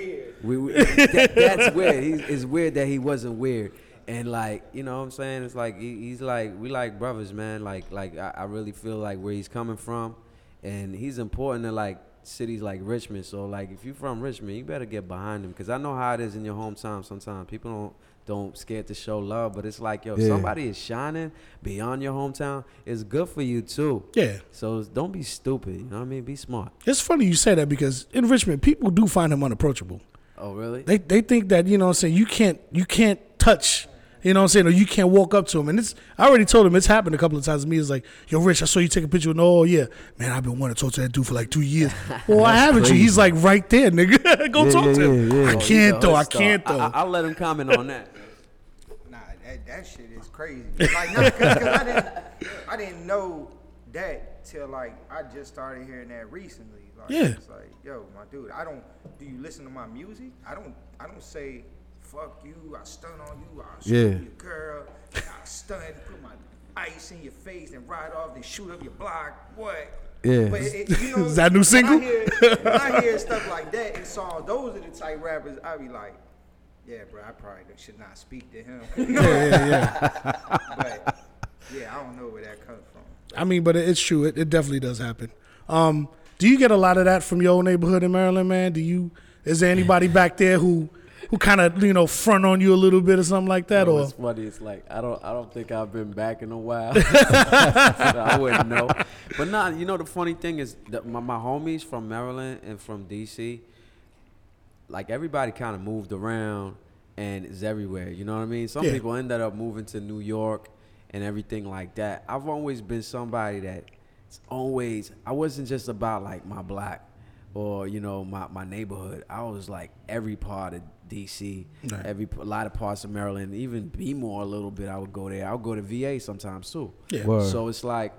we, we that, that's weird. He's, it's weird that he wasn't weird. And like you know what I'm saying, it's like he, he's like we like brothers, man. Like like I, I really feel like where he's coming from, and he's important to like cities like Richmond. So like if you're from Richmond, you better get behind him because I know how it is in your hometown. Sometimes people don't don't scared to show love, but it's like yo, Yeah. somebody is shining beyond your hometown, it's good for you too. Yeah. So don't be stupid. You know what I mean? Be smart. It's funny you say that because in Richmond, people do find him unapproachable. Oh really? They they think that you know what I'm saying you can't you can't touch. You know what I'm saying? Or you can't walk up to him. And it's I already told him it's happened a couple of times to me. It's like, yo, Rich, I saw you take a picture with oh yeah. Man, I've been wanting to talk to that dude for like two years. *laughs* Well, why haven't you? He's like right there, nigga. *laughs* Go Yeah, talk yeah, to him. yeah, yeah. I can't a though. I can't though. I, I, will let him comment on that. Nah, that, that shit is crazy. Like, nah, cause, 'cause I didn't, I didn't know that till like I just started hearing that recently. Like, Yeah. It's like, yo, my dude, I don't. Do you listen to my music? I don't. I don't say, fuck you. I stun on you. I shoot Yeah. your girl. I stun. Put my ice in your face and ride off and shoot up your block. What? Yeah. But it, you *laughs* know, Is that new single? I hear, when I hear stuff *laughs* like that in songs, those are the type rappers I be like, yeah, bro, I probably should not speak to him. *laughs* yeah, yeah, but yeah, I don't know where that comes from. I mean, but it's true. It, it definitely does happen. Um, do you get a lot of that from your neighborhood in Maryland, man? Do you? Is there anybody back there who, who kind of you know front on you a little bit or something like that? You know, or what's funny? It's like I don't I don't think I've been back in a while. *laughs* so I wouldn't know. But nah, you know the funny thing is that my, my homies from Maryland and from DC, like everybody kind of moved around and is everywhere. You know what I mean? Some Yeah. people ended up moving to New York and everything like that. I've always been somebody that it's always I wasn't just about like my black or you know my, my neighborhood. I was like every part of DC, Right. every a lot of parts of Maryland, even Bmore a little bit. I would go there. I would go to VA sometimes too. Yeah. Word. So it's like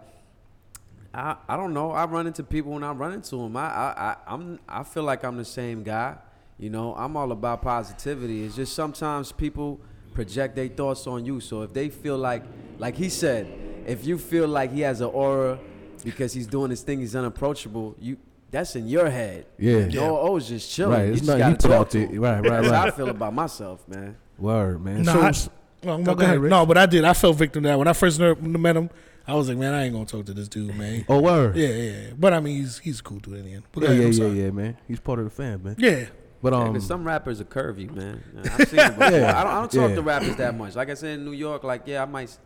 I I don't know. I run into people when I run into them. I I, I I'm I feel like I'm the same guy. You know, I'm all about positivity. It's just sometimes people project their thoughts on you. So if they feel like like he said, if you feel like he has an aura because he's doing his thing, he's unapproachable, you that's in your head. Yeah. No, oh, it's just chilling. Right, it's just nothing you put talk out to there. him. Right, right, That's how I feel about myself, man. Word, man. No, So I, s- well, Oh, go go ahead, ahead. Rich. No, but I did. I fell victim to that when I first met him. I was like, man, I ain't gonna talk to this dude, man. *laughs* oh, word. Yeah, yeah, yeah. But I mean, he's he's a cool dude in the end. But yeah, ahead, yeah, yeah, yeah, man. He's part of the fam, man. Yeah. But Yeah, um, 'cause some rappers are curvy, man. I've seen it before. Yeah, I don't, I don't talk yeah. to rappers that much. Like I said in New York, like yeah, I might.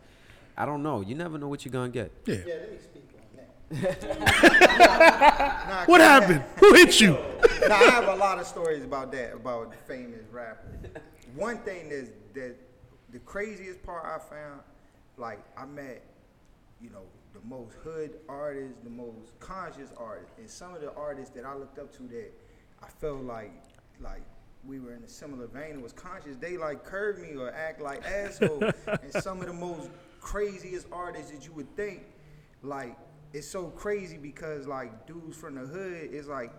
I don't know. You never know what you're gonna get. Yeah. Yeah, let me speak on that. Nah, What 'cause happened? Who hit you? now I have a lot of stories about that, about famous rappers. One thing is that the craziest part I found, like I met, you know, the most hood artists, the most conscious artists, and some of the artists that I looked up to that I felt like, like we were in a similar vein and was conscious. They like curve me or act like asshole, *laughs* and some of the most craziest artists that you would think, like it's so crazy because like dudes from the hood is like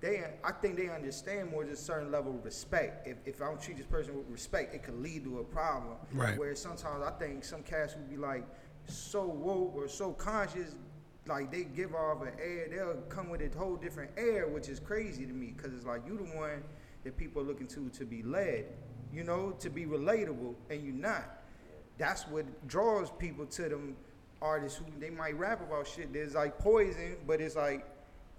they I think they understand more just a certain level of respect. If, if I don't treat this person with respect, it could lead to a problem. Right. Where sometimes I think some cats would be like so woke or so conscious, like they give off an air, they'll come with a whole different air, which is crazy to me because it's like you the one that people are looking to to be led, you know, to be relatable, and you're not. That's what draws people to them artists who they might rap about shit that's like poison, but it's like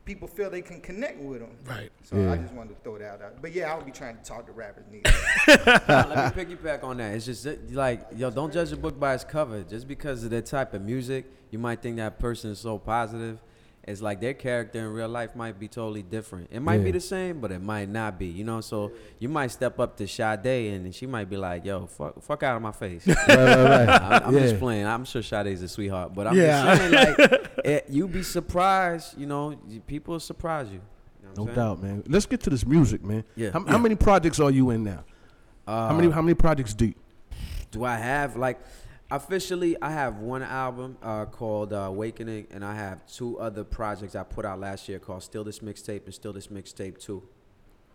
people feel they can connect with them. Right. So I just wanted to throw that out. But yeah, I would be trying to talk to rappers. Nigga. *laughs* Let me piggyback on that. It's just that, like, yo, don't judge a book by its cover. Just because of their type of music, you might think that person is so positive. It's like their character in real life might be totally different. It might be the same, but it might not be. You know, so you might step up to Sade and she might be like, "Yo, fuck, fuck out of my face." *laughs* Right, right, right. I'm, I'm Yeah. just playing. I'm sure Sade's a sweetheart, but I'm Yeah. just saying, like, *laughs* it, you be surprised. You know, people will surprise you. You know No saying? doubt, man. Let's get to this music, man. Yeah. How, how many projects are you in now? how many uh, How many projects deep? do I have like officially I have one album uh, called uh, Awakening and I have two other projects I put out last year called Steal This Mixtape and Steal This Mixtape 2.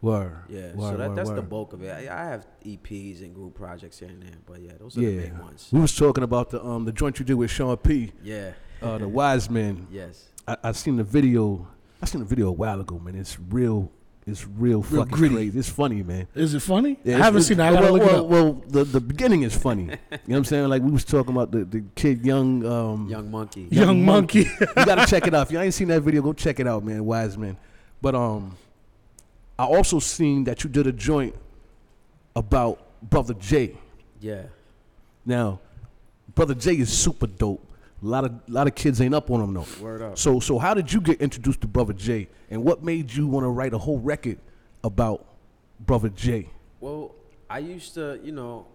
Word. Yeah, Word, so that, word, that's the bulk of it. I, I have EPs and group projects here and there, but yeah, those are Yeah. the big ones. We was talking about the um the joint you did with Sean P. Yeah. Uh, the *laughs* Wise Men. Yes. I, I seen the video. I seen the video a while ago, man. It's real. It's real, Real fucking gritty. crazy. It's funny, man. Is it funny? Yeah, I haven't seen it. I gotta well, look well, it up. Well, the the beginning is funny. you know what I'm saying? Like we was talking about the, the kid, young um, Young Monkey. Young Monkey. *laughs* you gotta check it out. If you ain't seen that video, go check it out, man. Wise man. But um, I also seen that you did a joint about Brother J. Yeah. Now, Brother J is super dope. A lot of lot of kids ain't up on him though. Word up. So so how did you get introduced to Brother J, and what made you want to write a whole record about Brother J? Well, I used to, you know,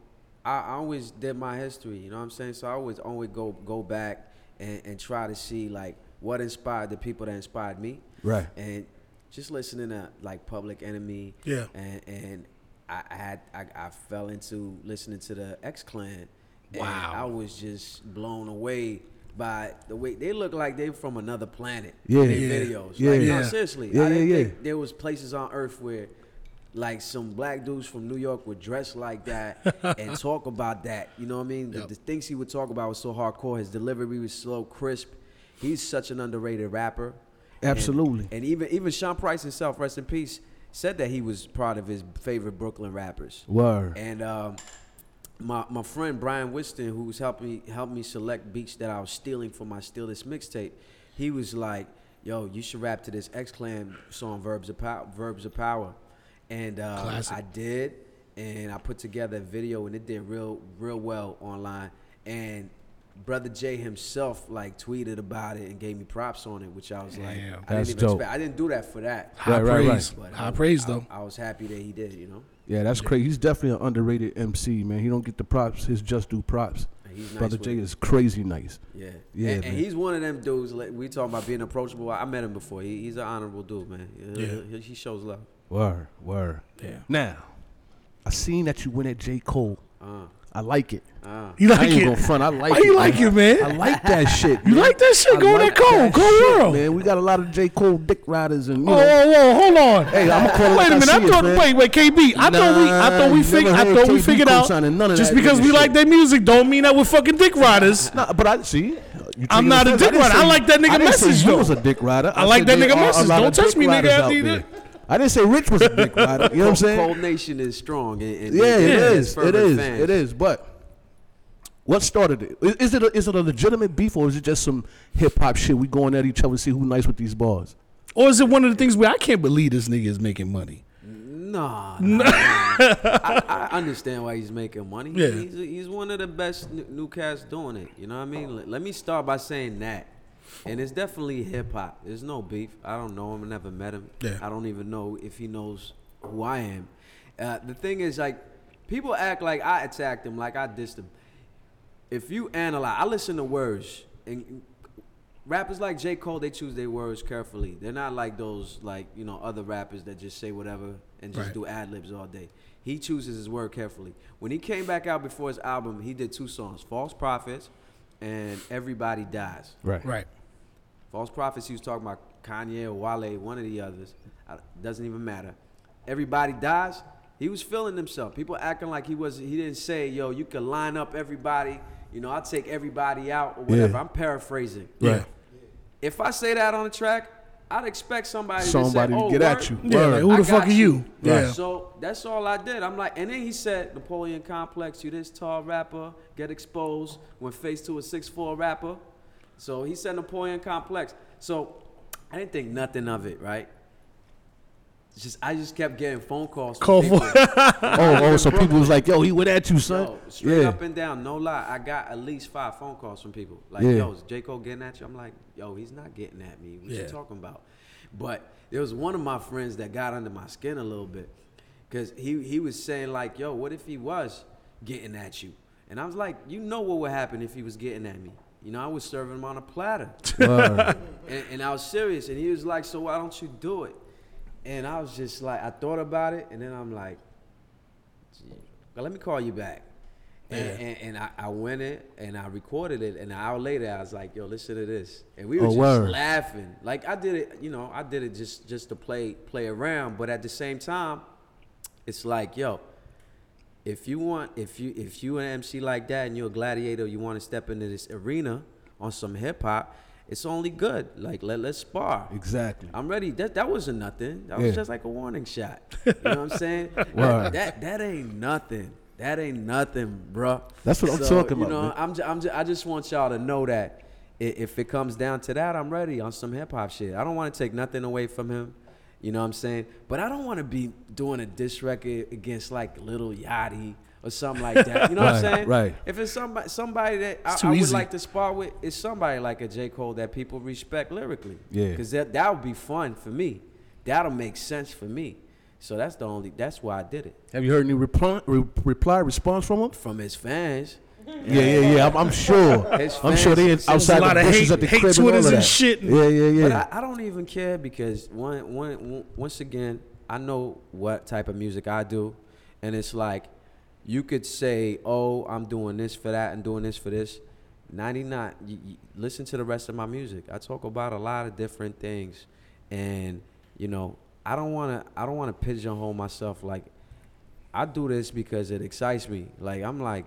I, I always did my history, you know what I'm saying? So I always always go go back and, and try to see like what inspired the people that inspired me. Right. And just listening to like Public Enemy. Yeah. And and I, I had I, I fell into listening to the X Clan. And Wow. I was just blown away by the way they look like they're from another planet. Yeah. in their Yeah. videos. Yeah. Like, no, seriously. Yeah, I didn't yeah, yeah. there was places on earth where like some black dudes from New York would dress like that *laughs* and talk about that. You know what I mean? The, the things he would talk about was so hardcore. His delivery was so crisp. He's such an underrated rapper. Absolutely. And, even even Sean Price himself, rest in peace, said that he was part of his favorite Brooklyn rappers. Word. And um, my my friend Brian Wiston, who was helping me helped me select beats that I was stealing for my Steal This mixtape, he was like, "Yo, you should rap to this X Clan song, Verbs of Power." Verbs of Power, and uh, I did, and I put together a video, and it did real real well online. And Brother J himself like tweeted about it and gave me props on it, which I was like, Damn. I That's didn't even dope. expect. I didn't do that for that. High Right, right, right. praise. But High I- praise I- though. I was happy that he did. You know. Yeah, that's crazy. He's definitely an underrated MC, man. He don't get the props. His just do props. Nice Brother with Jay it. is crazy nice. Yeah, Yeah, and, and he's one of them dudes. Like, we talking about being approachable. I met him before. He, he's an honorable dude, man. He- Yeah. he, he shows love. Word, word. Yeah. Now, I seen that you went at J. Cole. Uh, I like it. uh. You I like ain't it? front. I like Why it. you like man. it, man? I like that shit. You like that shit? I Go like that Cole. that Go shit, world. man. We got a lot of J. Cole dick riders and you Oh, know. whoa, whoa, hold on. Hey, I'ma call Wait like a I minute. see I thought. man. Wait, wait, KB. I thought we. I thought we figured. I heard thought we figured out. none of Just that because we shit. like their music, don't mean that we're fucking dick riders. Nah, but I see. I'm not a dick rider. I like that nigga I didn't say message, you though. was a dick rider. I like that nigga message. Don't touch me, nigga, riders after out you there. did. I didn't say Rich was a dick rider. You know what I'm saying? Cold Nation is strong. And, and Yeah, and it has is. It fervent is. fans. It is. But what started it? I- Is it a, is it a legitimate beef or is it just some hip hop shit? We going at each other and see who nice with these bars. Or is it one of the things where I can't believe this nigga is making money? Nah, nah, nah. *laughs* I, I understand why he's making money. Yeah. He's, he's one of the best new cats doing it. You know what I mean? Let, let me start by saying that. And it's definitely hip hop. There's no beef. I don't know him. I never met him. Yeah. I don't even know if he knows who I am. Uh, the thing is, like, people act like I attacked him, like I dissed him. If you analyze, I listen to words, and rappers like J. Cole, they choose their words carefully. They're not like those, like, you know, other rappers that just say whatever and just Right. do ad libs all day. He chooses his word carefully. When he came back out before his album, he did two songs False Prophets and Everybody Dies. Right. Right. False Prophets, he was talking about Kanye or Wale, one of the others. Uh, Doesn't even matter. Everybody dies. He was feeling himself. People acting like he was. He didn't say, "Yo, you can line up everybody." You know, I'll take everybody out or whatever. Yeah. I'm paraphrasing. Right. If I say that on the track, I'd expect somebody, Somebody to to say, oh, get at you. Yeah, Word. like, who I the fuck got are you? Yeah. So that's all I did. I'm like, and then he said, Napoleon Complex, you this tall rapper, get exposed when faced to a six four rapper. So he said Napoleon Complex. So I didn't think nothing of it, right? It's just I just kept getting phone calls. Call for- *laughs* Oh, oh, so people was like, "Yo, he went at you, son." Yo, straight yeah. up and down, no lie. I got at least five phone calls from people. Like, Yeah. yo, is J. Cole getting at you? I'm like, yo, he's not getting at me. What Yeah. you talking about? But there was one of my friends that got under my skin a little bit. Cause he he was saying, like, yo, what if he was getting at you? And I was like, you know what would happen if he was getting at me. You know, I was serving him on a platter. *laughs* And, and I was serious. And he was like, so why don't you do it? And I was just like, I thought about it, and then I'm like, well, let me call you back. And, Yeah. and, and I, I went in and I recorded it, and an hour later I was like, "Yo, listen to this," and we were Oh, just word. laughing. Like I did it, you know, I did it just just to play play around, but at the same time, it's like, yo, if you want, if you if you an MC like that and you're a gladiator, you want to step into this arena on some hip hop, it's only good. Like let let's spar. Exactly. I'm ready. That that wasn't nothing. That Yeah. was just like a warning shot. *laughs* You know what I'm saying? Word. that that ain't nothing. That ain't nothing, bruh. That's what I'm talking you about, know, man. I'm I'm just, I just want y'all to know that if it comes down to that, I'm ready on some hip hop shit. I don't want to take nothing away from him. You know what I'm saying? But I don't want to be doing a diss record against like Lil Yachty or something like that. You know what I'm *laughs* saying? right. If it's somebody somebody that I, It's I would like to spar with, it's somebody like a J. Cole that people respect lyrically. Yeah. Because that that would be fun for me. That'll make sense for me. So that's the only. That's why I did it. Have you heard any reply, re- reply response from him? From his fans. Yeah, yeah, yeah. I'm, I'm sure. I'm sure they outside the bushes hate- at the hate crib and Twitters of and shit. Yeah, yeah, yeah. But I, I don't even care because one, one, once again, I know what type of music I do, and it's like you could say, "Oh, I'm doing this for that and doing this for this." Ninety nine. You, you, listen to the rest of my music. I talk about a lot of different things, and you know, I don't want to. I don't want to pigeonhole myself. Like, I do this because it excites me. Like, I'm like,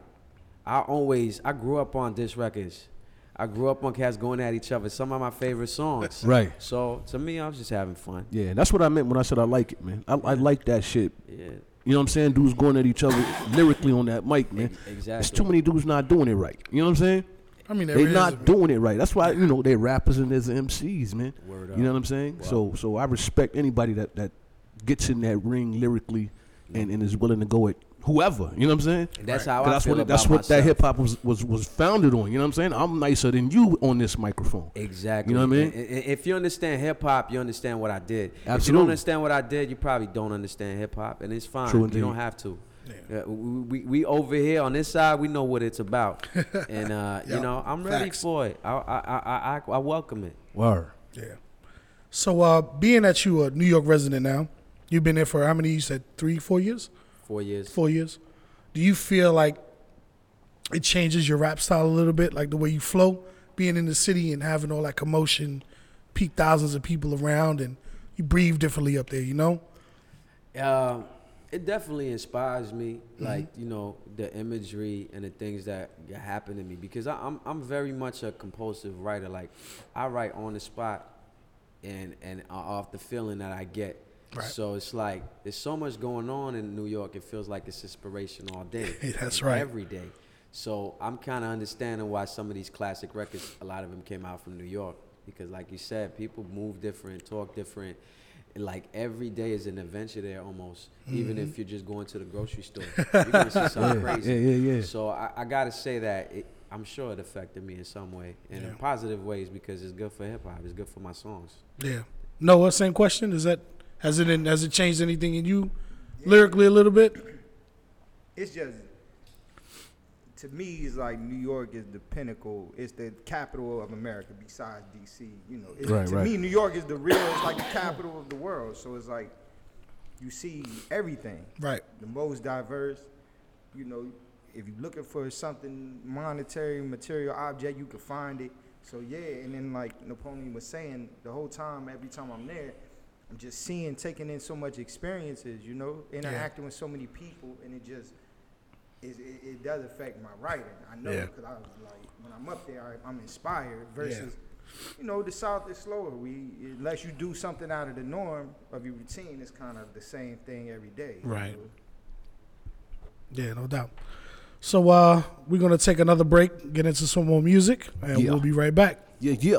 I always. I grew up on disc records. I grew up on cats going at each other. Some of my favorite songs. Right. So to me, I was just having fun. Yeah, that's what I meant when I said I like it, man. I, I like that shit. Yeah. You know what I'm saying? Dudes going at each other lyrically on that mic, man. Ex- exactly. There's too many dudes not doing it right. You know what I'm saying? I mean, they're not doing it right. That's why you know they rappers and there's MCs, man. Word you know up. what I'm saying? So so I respect anybody that that gets in that ring lyrically and, and is willing to go at whoever. You know what I'm saying? And that's how 'Cause I that's feel what that's about what that hip hop was, was was founded on. You know what I'm saying? I'm nicer than you on this microphone. Exactly. You know what I mean? And- and If you understand hip hop, you understand what I did. Absolutely. If you don't understand what I did, you probably don't understand hip hop, and it's fine. True you don't have to. Yeah, we, we, we over here on this side, we know what it's about, *laughs* and uh, you know I'm ready Facts. for it. I I, I I I welcome it. Word. Yeah. So, uh, being that you are a New York resident now, you've been there for how many? You said three, four years. Four years. Four years. Do you feel like it changes your rap style a little bit, like the way you flow, being in the city and having all that commotion, peak thousands of people around, and you breathe differently up there. You know. Uh, it definitely inspires me, like you know, the imagery and the things that happen to me because I, I'm I'm very much a compulsive writer. Like I write on the spot, and and off the feeling that I get. Right. So it's like there's so much going on in New York. It feels like it's inspiration all day. *laughs* That's right. Every day. So I'm kind of understanding why some of these classic records, a lot of them came out from New York because, like you said, people move different, talk different. Like every day is an adventure there almost. Even mm-hmm. if you're just going to the grocery store, *laughs* you're gonna see something Yeah, crazy. yeah, yeah, yeah. So I, I gotta say that it, I'm sure it affected me in some way, and in positive ways because it's good for hip hop. It's good for my songs. Yeah. Noah, same question. Is that has it has it changed anything in you lyrically a little bit? it's just to me it's like New York is the pinnacle. It's the capital of America besides DC. You know, it's, Right, to right. me New York is the real. It's like the capital of the world. So it's like you see everything. Right. The most diverse. You know, if you're looking for something monetary, material object, you can find it. So yeah, and then like Napoleon was saying, the whole time, every time I'm there, I'm just seeing, taking in so much experiences. You know, interacting with so many people, and it just it, it, it does affect my writing. I know Yeah. because I was like, when I'm up there, I, I'm inspired. Versus, you know, the South is slower. We unless you do something out of the norm of your routine, it's kind of the same thing every day. you Right. know? Yeah, no doubt. So uh, we're gonna take another break, get into some more music, and Yeah. we'll be right back. Yeah, yeah.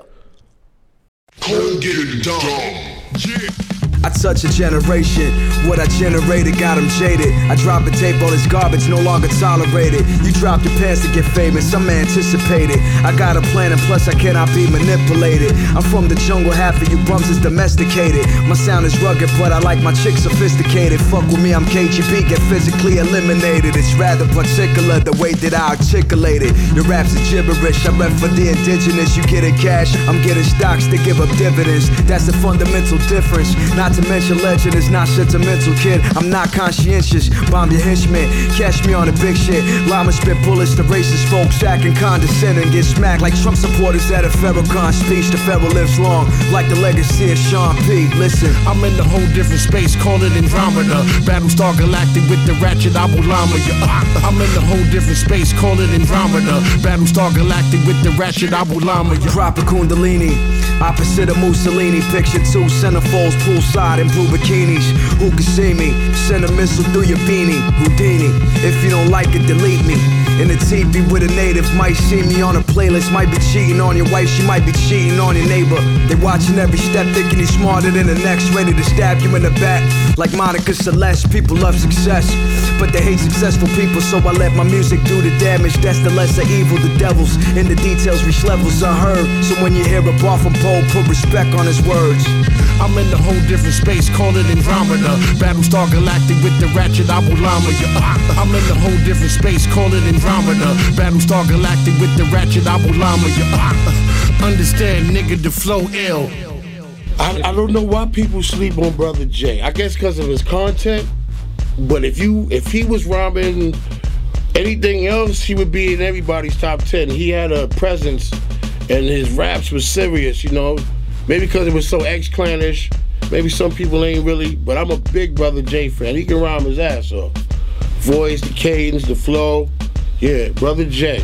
Come get it done. Yeah. I touch a generation. What I generated got them jaded. I drop a tape on this garbage, no longer tolerated. You drop your pants to get famous, I'm anticipated. I got a plan and plus I cannot be manipulated. I'm from the jungle, half of you bums is domesticated. My sound is rugged, but I like my chick sophisticated. Fuck with me, I'm KGB, get physically eliminated. It's rather particular the way that I articulate it. Your raps are gibberish, I rep for the indigenous. You getting cash, I'm getting stocks to give up dividends. That's the fundamental difference. Not to mention legend is not sentimental, kid. I'm not conscientious. Bomb your henchmen, catch me on the big shit. Llama spit bullets to racist folks acting condescending. Get smacked like Trump supporters at a Farrakhan speech. The Pharaoh lives long, like the legacy of Sean P. Listen, I'm in a whole different space, call it Andromeda. Battlestar Galactic with the ratchet Abu Lama. Yeah, I'm in a whole different space, call it Andromeda. Battlestar Galactic with the ratchet Abu Lama. Yeah. Drop a Kundalini, opposite of Mussolini. Picture two centerfolds poolside in blue bikinis. Who can see me? Send a missile through your beanie. Houdini. If you don't like it, delete me. In the TV with a native, might see me on a playlist. Might be cheating on your wife, she might be cheating on your neighbor. They watching every step, thinking he's smarter than the next. Ready to stab you in the back. Like Monica Seles, people love success. But they hate successful people, so I let my music do the damage. That's the lesser evil, the devils. In the details, reach levels unheard. So when you hear a bar from Poe, put respect on his words. I'm in a whole different space, call it Andromeda. Battlestar Galactic with the ratchet Abu Lama. Yeah, I'm in a whole different space, call it Andromeda. Battlestar Galactic with the ratchet Abu Lama. Yeah, uh, understand, nigga, the flow ill. I, I don't know why people sleep on Brother J. I guess because of his content. But if you if he was robbing anything else, he would be in everybody's top ten. He had a presence, and his raps was serious. You know, maybe because it was so X Clanish. Maybe some people ain't really, but I'm a big Brother J fan. He can rhyme his ass off. Voice, the cadence, the flow. Yeah, Brother J.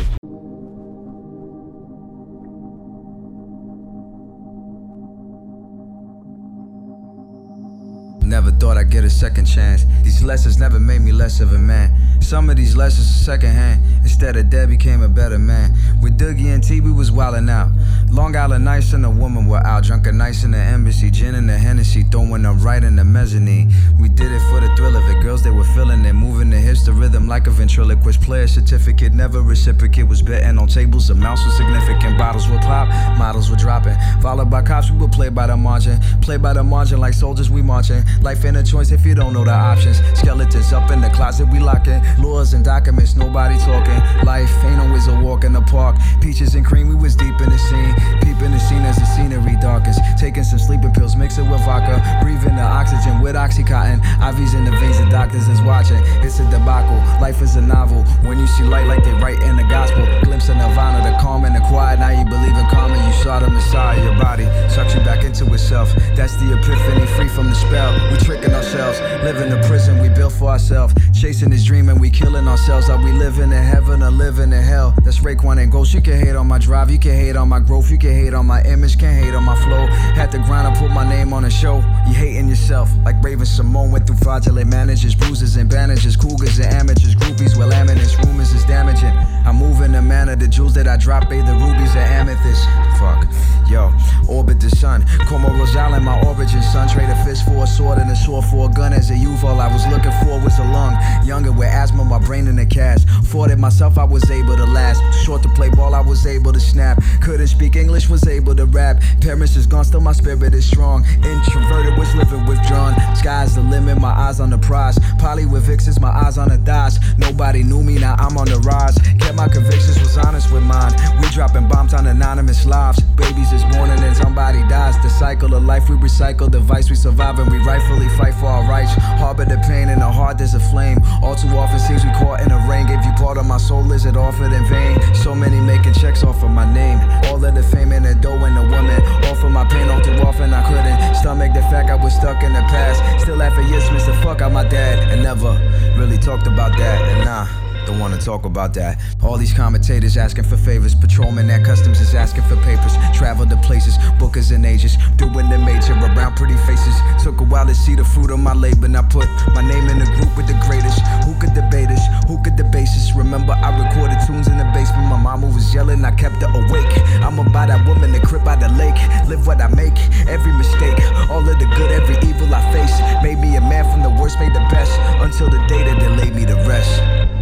Never thought I'd get a second chance. These lessons never made me less of a man. Some of these lessons are secondhand. Instead of dead, became a better man. With Dougie and T, we was wildin' out. Long Island nights and the woman were out. Drunken nights in the embassy, gin and the Hennessy, throwing up right in the mezzanine. We did it for the thrill of it. Girls, they were feeling it, moving the hips to rhythm like a ventriloquist. Player certificate, never reciprocate. Was betting on tables, amounts were significant. Bottles would pop, models were dropping. Followed by cops, we would play by the margin. Play by the margin like soldiers, we marching. Life ain't a choice if you don't know the options. Skeletons up in the closet, we locking. Laws and documents, nobody talking. Life ain't always a walk in the park. Peaches and cream, we was deep in the scene. Peeping the scene as the scenery darkest. Taking some sleeping pills, mix it with vodka. Breathing the oxygen with Oxycontin. IVs in the veins, the doctors is watching. It's a debacle. Life is a novel. When you see light like they write in the gospel. Glimpse of nirvana, the calm and the quiet. Now you believe in karma. You saw the Messiah. Your body sucks you back into itself. That's the epiphany, free from the spell. We tricking ourselves. Living the prison we built for ourselves. Chasing this dream and we killing ourselves. Are we living in heaven or living in hell? That's Raekwon and Ghost. You can hate on my drive. You can hate on my growth. You can hate on my image. Can't hate on my flow. Had to grind. I put my name on a show. You hating yourself. Like Raven-Symoné went through fraudulent managers. Bruises and bandages. Cougars and amateurs. Groupies with laminates. Rumors is damaging. I move in a manner. The jewels that I drop. Bathe the rubies and amethyst. Fuck. Yo. Orbit the sun. Como Rosal my origin. Son. Trade a fist for a sword and a sword for a gun. As a youth, all I was looking for was a lung. Younger with asthma, my brain in a cast. Fought it myself, I was able to last. Short to play ball, I was able to snap. Couldn't speak English, was able to rap. Parents is gone, still my spirit is strong. Introverted, was living withdrawn. Sky's the limit, my eyes on the prize. Poly with Vixens, my eyes on the thighs. Nobody knew me, now I'm on the rise. Kept my convictions, was honest with mine. We dropping bombs on anonymous lives. Babies is born and then somebody dies. The cycle of life, we recycle the vice, we survive and we rightfully fight for our rights. Harbor the pain in the heart, there's a flame. All too often seems we caught in the rain. Gave you part of my soul, is it offered in vain? So many making checks off of my name. All of the fame and the dough and the woman. All for my pain, all too often I couldn't stomach the fact I was stuck in the past. Still after years, missed the fuck out my dad. And never really talked about that. And nah. Don't wanna talk about that. All these commentators asking for favors. Patrolman at customs is asking for papers. Travel to places, bookers and agents. Doing the major around pretty faces. Took a while to see the fruit of my labor. And I put my name in the group with the greatest. Who could debate us? Who could debate us? Remember, I recorded tunes in the basement. My mama was yelling, I kept her awake. I'm about that woman, the crib by the lake. Live what I make, every mistake. All of the good, every evil I face. Made me a man from the worst, made the best. Until the day that they laid me to rest.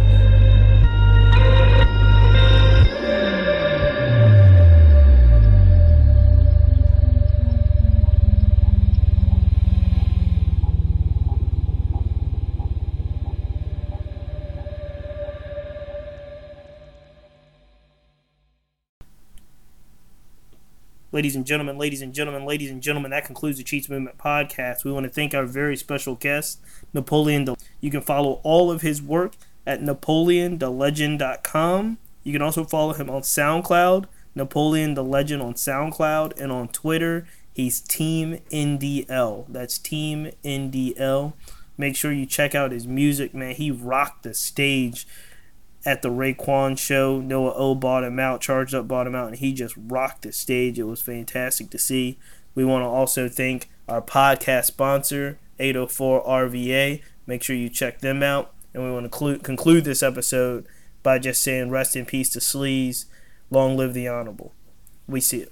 Ladies and gentlemen, ladies and gentlemen, ladies and gentlemen, that concludes the Cheats Movement podcast. We want to thank our very special guest, Napoleon. You can follow all of his work at napoleondalegend.com. You can also follow him on SoundCloud, Napoleon Da Legend on SoundCloud, and on Twitter, he's Team NDL. That's Team NDL. Make sure you check out his music, man. He rocked the stage at the Raekwon show. Noah-O bought him out, charged up, bought him out, and he just rocked the stage. It was fantastic to see. We want to also thank our podcast sponsor, 804 RVA. Make sure you check them out. And we want to clu- conclude this episode by just saying rest in peace to Sleaze. Long live the Honorable. We see it.